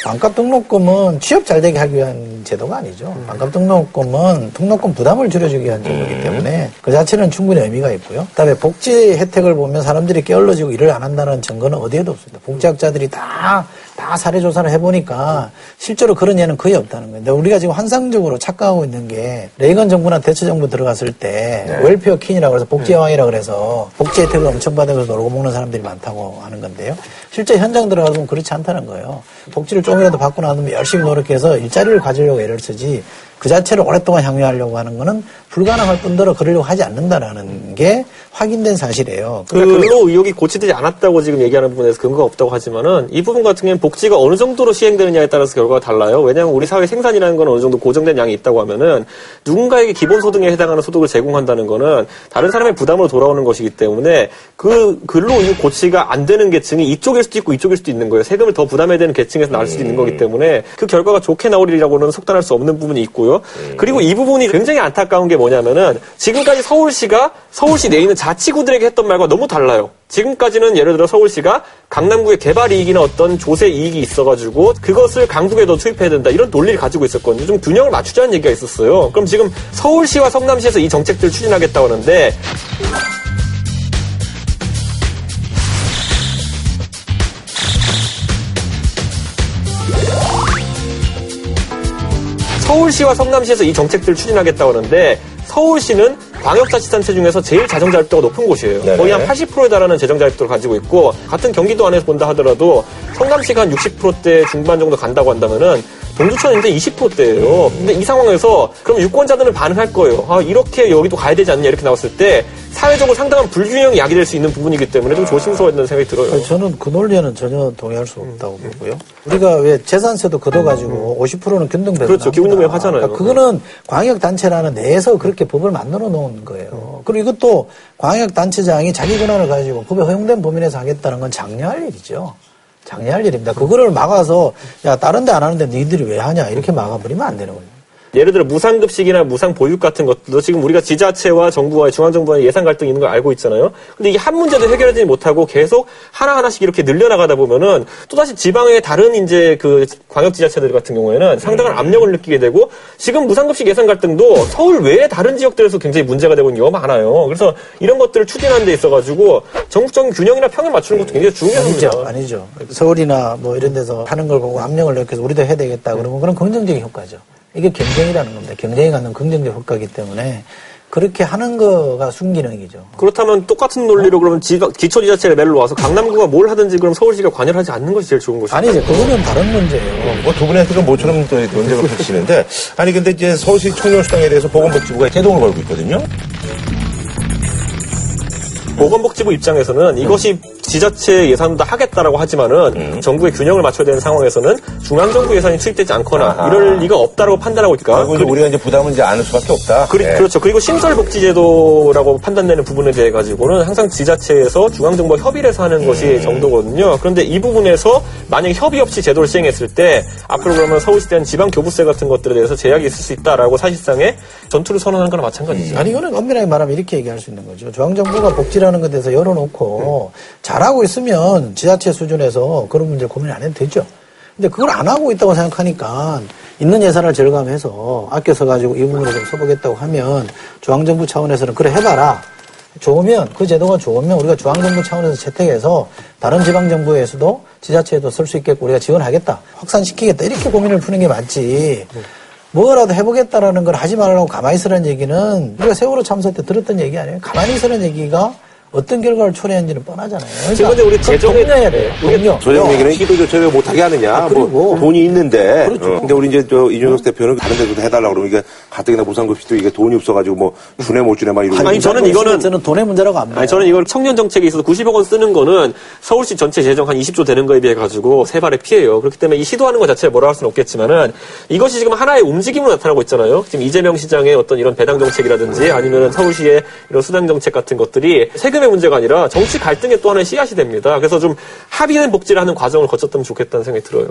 반값 등록금은 취업 잘 되게 하기 위한 제도가 아니죠. 반값 등록금은 등록금 부담을 줄여주기 위한 제도이기 때문에 그 자체는 충분히 의미가 있고요. 그다음에 복지 혜택을 보면 사람들이 게을러지고 일을 안 한다는 증거는 어디에도 없습니다. 복지학자들이 다, 다 사례 조사를 해보니까 실제로 그런 예는 거의 없다는 거예요. 근데 우리가 지금 환상적으로 착각하고 있는 게 레이건 정부나 대처 정부 들어갔을 때 웰페어 킨이라고 해서 복지여왕이라고 그래서 복지 혜택을 엄청 받으면서 놀고 먹는 사람들이 많다고 하는 건데요. 실제 현장 들어가면 그렇지 않다는 거예요. 복지를 조금이라도 받고 나면 열심히 노력해서 일자리를 가지려고 애를 쓰지 그 자체를 오랫동안 향유하려고 하는 거는 불가능할 뿐더러 그러려고 하지 않는다라는 게 확인된 사실이에요. 그러니까 근로 의혹이 고치되지 않았다고 지금 얘기하는 부분에서 근거가 없다고 하지만은 이 부분 같은 경우는 복지가 어느 정도로 시행되느냐에 따라서 결과가 달라요. 왜냐하면 우리 사회 생산이라는 건 어느 정도 고정된 양이 있다고 하면은 누군가에게 기본 소득에 해당하는 소득을 제공한다는 거는 다른 사람의 부담으로 돌아오는 것이기 때문에 그 근로 의혹 고치가 안 되는 계층이 이쪽일 수도 있고 이쪽일 수도 있는 거예요. 세금을 더 부담해야 되는 계층에서 나올 수도 있는 거기 때문에 그 결과가 좋게 나오리라고는 속단할 수 없는 부분이 있고요. 그리고 이 부분이 굉장히 안타까운 게 뭐냐면은 지금까지 서울시가 서울시 내에 있는 자치구들에게 했던 말과 너무 달라요. 지금까지는 예를 들어 서울시가 강남구의 개발 이익이나 어떤 조세 이익이 있어가지고 그것을 강북에 더 투입해야 된다 이런 논리를 가지고 있었거든요. 좀 균형을 맞추자는 얘기가 있었어요. 그럼 지금 서울시와 성남시에서 이 정책들을 추진하겠다고 하는데 서울시와 성남시에서 이 정책들을 추진하겠다고 하는데 서울시는 광역자치단체 중에서 제일 자정자립도가 높은 곳이에요. 네네. 거의 한 80%에 달하는 재정자립도를 가지고 있고 같은 경기도 안에서 본다 하더라도 성남시가 한 60%대 중반 정도 간다고 한다면은 동두천은 이제 20%대예요. 근데 이 상황에서 그럼 유권자들은 반응할 거예요. 아 이렇게 여기도 가야 되지 않냐 이렇게 나왔을 때 사회적으로 상당한 불균형이 야기될 수 있는 부분이기 때문에 좀 조심스러워야 된다는 생각이 들어요. 아니, 저는 그 논리에는 전혀 동의할 수 없다고 보고요. 우리가 왜 재산세도 걷어가지고 50%는 균등배로 그렇죠. 기본요금 하잖아요. 그러니까 그거는 광역단체라는 내에서 그렇게 법을 만들어 놓은 거예요. 그리고 이것도 광역단체장이 자기 권한을 가지고 법에 허용된 범위 내에서 하겠다는 건 장려할 일이죠. 장려할 일입니다. 그거를 막아서 야 다른 데 안 하는데 너희들이 왜 하냐 이렇게 막아버리면 안 되는 거예요. 예를 들어 무상급식이나 무상보육 같은 것도 지금 우리가 지자체와 정부와 중앙정부와의 예산 갈등이 있는 걸 알고 있잖아요. 근데 이게 한 문제도 해결하지 못하고 계속 하나하나씩 이렇게 늘려나가다 보면은 또다시 지방의 다른 이제 그 광역지자체들 같은 경우에는 상당한 압력을 느끼게 되고 지금 무상급식 예산 갈등도 서울 외에 다른 지역들에서 굉장히 문제가 되고 있는 경우가 많아요. 그래서 이런 것들을 추진하는 데 있어가지고 전국적인 균형이나 평을 맞추는 것도 굉장히 중요합니다. 아니죠, 아니죠. 서울이나 뭐 이런 데서 하는 걸 보고 압력을 느껴서 우리도 해야 되겠다 그러면 그런 긍정적인 효과죠. 이게 경쟁이라는 겁니다. 경쟁이 갖는 긍정적 효과이기 때문에 그렇게 하는 거가 순기능이죠. 그렇다면 똑같은 논리로 그러면 지- 기초 지자체 레벨로 와서 강남구가 뭘 하든지 그럼 서울시가 관여하지 않는 것이 제일 좋은 것이죠. 아니죠. 그거는 다른 문제예요. 뭐 두 분한테가 모처럼 또 논쟁을 펼치는데 아니 근데 이제 서울시 청년수당에 대해서 보건복지부가 제동을 걸고 있거든요. 보건복지부 입장에서는 이것이 지자체 예산도 하겠다라고 하지만은 정부의 균형을 맞춰야 되는 상황에서는 중앙정부 예산이 투입되지 않거나 아하. 이럴 리가 없다라고 판단하고 있다. 결국 이제 우리가 이제 부담은 이제 안을 수밖에 없다. 그리, 예. 그렇죠. 그리고 신설복지제도라고 판단되는 부분에 대해 가지고는 항상 지자체에서 중앙정부와 협의를 해서 하는 것이 정도거든요. 그런데 이 부분에서 만약에 협의 없이 제도를 시행했을 때 앞으로 그러면 서울시대는 지방교부세 같은 것들에 대해서 제약이 있을 수 있다라고 사실상의 전투를 선언한 거나 마찬가지죠. 아니 이거는 엄밀하게 말하면 이렇게 얘기할 수 있는 거죠. 중앙정부가 복지 라는 것에 대해서 열어놓고 잘하고 있으면 지자체 수준에서 그런 문제를 고민 안 해도 되죠. 근데 그걸 안 하고 있다고 생각하니까 있는 예산을 절감해서 아껴서 가지고 이 부분을 좀 써보겠다고 하면 중앙정부 차원에서는 그래 해봐라. 좋으면 그 제도가 좋으면 우리가 중앙정부 차원에서 채택해서 다른 지방정부에서도 지자체에도 쓸 수 있게끔 우리가 지원하겠다. 확산시키겠다. 이렇게 고민을 푸는 게 맞지. 뭐라도 해보겠다라는 걸 하지 말라고 가만히 있으라는 얘기는 우리가 세월호 참사 때 들었던 얘기 아니에요? 가만히 있으라는 얘기가 어떤 결과를 초래했는지는 뻔하잖아요. 그러니까 지금 근데 우리 재정에- 독려해야 돼요. 독려. 소장 얘기는 기도조차를 못하게 하느냐. 아, 그리고- 뭐 돈이 있는데. 그렇죠. 어. 근데 우리 이제 저 이준석 대표는 다른 데도 해달라고 그러면 이게 가뜩이나 무상급식도 이게 돈이 없어가지고 뭐 주네 못 주네 막 이러고. 아니, 저는 이거는- 저는 돈의 문제라고 안 봐요. 아니, 저는 이걸 청년 정책에 있어서 90억 원 쓰는 거는 서울시 전체 재정 한 20조 되는 거에 비해 가지고 세 발의 피해요. 그렇기 때문에 이 시도하는 것 자체에 뭐라 할 수는 없겠지만은 이것이 지금 하나의 움직임으로 나타나고 있잖아요. 지금 이재명 시장의 어떤 이런 배당 정책이라든지 아니면 서울시의 이런 수당 정책 같은 것들이 세금 의 문제가 아니라 정치 갈등의 또 하나의 씨앗이 됩니다. 그래서 좀 합의는 복지를 하는 과정을 거쳤다면 좋겠다는 생각이 들어요.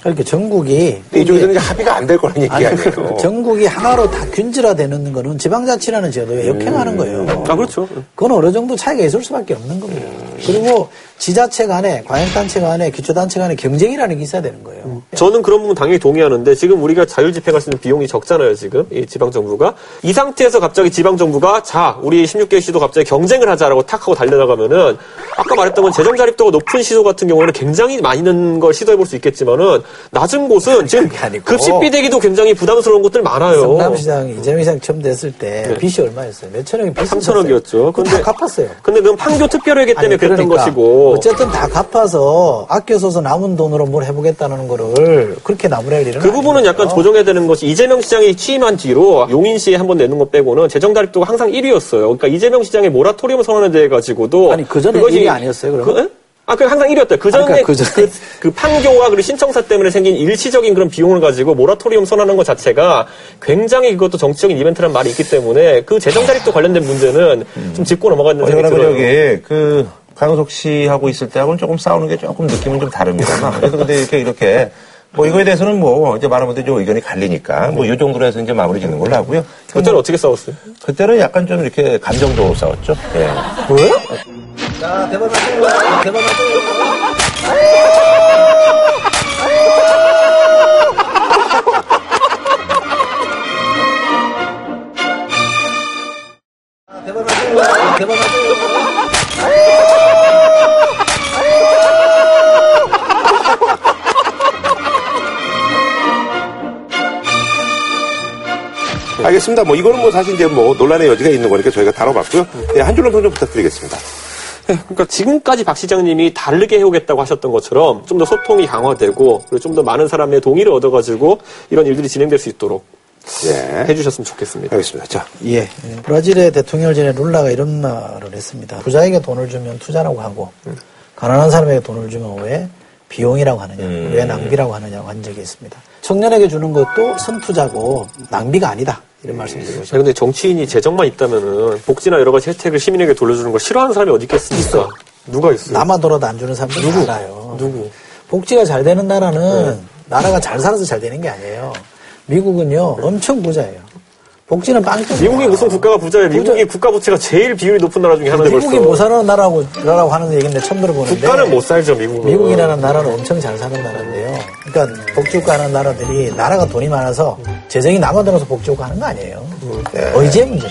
그러니까 전국이 이쪽에서는 이제 합의가 안 될 거라는 얘기 아니, 아니에요. 전국이 하나로 다 균질화되는 거는 지방자치라는 제도에 역행하는 거예요. 아, 그렇죠. 그건 어느 정도 차이가 있을 수밖에 없는 겁니다. 그리고 지자체 간에, 과잉단체 간에, 기초단체 간에 경쟁이라는 게 있어야 되는 거예요. 저는 그런 부분 당연히 동의하는데 지금 우리가 자율 집행할 수 있는 비용이 적잖아요 지금 이 지방 정부가 이 상태에서 갑자기 지방 정부가 자 우리 16개 시도 갑자기 경쟁을 하자라고 탁 하고 달려나가면은 아까 말했던 건 재정 자립도가 높은 시도 같은 경우에는 굉장히 많이 는걸 시도해 볼 수 있겠지만은 낮은 곳은 지금 아니고. 급식 비 대기도 굉장히 부담스러운 곳들 많아요. 성남시장이 이재명 시장 처음 됐을 때 네. 빚이 얼마였어요? 몇 천억이 빚이 3천억이었죠. 근데 다 갚았어요. 근데 그건 판교 특별회계 때문에 아니, 그랬던 그러니까 것이고 어쨌든 다 갚아서 아껴 써서 남은 돈으로 뭘 해보겠다는 거를 그렇게 나무랄 일은 그 부분은 아닌 약간 거죠. 조정해야 되는 것이 이재명 시장이 취임한 뒤로 용인 시에 한 번 내는 것 빼고는 재정 자립도가 항상 1위였어요. 그러니까 이재명 시장의 모라토리움 선언에 대해 가지고도 아니, 그 전에 그것이- 1위 아니었어요, 그러면? 그, 에? 아, 그 항상 1위였다. 그 전에 그러니까 그, 그전에- 그 판교와 그리고 신청사 때문에 생긴 일시적인 그런 비용을 가지고 모라토리움 선언하는 것 자체가 굉장히 그것도 정치적인 이벤트란 말이 있기 때문에 그 재정 자립도 관련된 문제는 좀 짚고 어제나 생각이 그 들어요. 저기 그 강석 씨하고 있을 때하고는 조금 싸우는 게 조금 느낌은 좀 다릅니다만 그래도 근데 이렇게 이렇게 뭐 이거에 대해서는 뭐 이제 많은 분들이 좀 의견이 갈리니까 뭐 이 정도로 해서 이제 마무리 짓는 걸로 하고요. 그때는 어떻게 싸웠어요? 그때는 약간 좀 이렇게 감정적으로 싸웠죠. 예. 왜? 자, 대박 나세요. 대박 나세요. 대박 나세요. 대박 나세요. 알겠습니다. 뭐 이거는 뭐 사실 이제 뭐 논란의 여지가 있는 거니까 저희가 다뤄봤고요. 네, 한 줄로 평좀 부탁드리겠습니다. 그러니까 지금까지 박 시장님이 다르게 해오겠다고 하셨던 것처럼 좀 더 소통이 강화되고 그리고 좀 더 많은 사람의 동의를 얻어가지고 이런 일들이 진행될 수 있도록 예. 해주셨으면 좋겠습니다. 알겠습니다. 자, 예. 브라질의 대통령을 지낸 룰라가 이런 말을 했습니다. 부자에게 돈을 주면 투자라고 하고, 가난한 사람에게 돈을 주면 왜 비용이라고 하느냐, 왜 낭비라고 하느냐고 한 적이 있습니다. 청년에게 주는 것도 선투자고 낭비가 아니다. 이런 말씀 드리고 싶습니다. 근데 정치인이 재정만 있다면은 복지나 여러 가지 혜택을 시민에게 돌려주는 걸 싫어하는 사람이 어디 있겠습니까? 누가 있어요? 남아 돌아도 안 주는 사람들 누구? 알아요. 누구? 복지가 잘 되는 나라는 나라가 잘 살아서 잘 되는 게 아니에요. 미국은요, 엄청 부자예요. 복지는 빵점. 미국이 무슨 국가가 부자예요? 미국이 국가 부채가 제일 비율이 높은 나라 중에 하나인데 미국이 벌써. 못 사는 나라고, 나라고 하는 얘기인데 처음 들어보는데. 국가는 못 살죠, 미국은. 미국이라는 나라는 엄청 잘 사는 나라인데요. 그러니까 복지국가 하는 나라들이 나라가 돈이 많아서 재정이 남아들어서 복지국가 하는 거 아니에요. 의지의 문제입니다.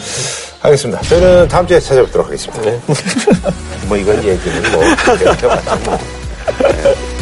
알겠습니다. 저희는 다음 주에 찾아뵙도록 하겠습니다. 뭐 이건 얘기는 뭐. 뭐. 네.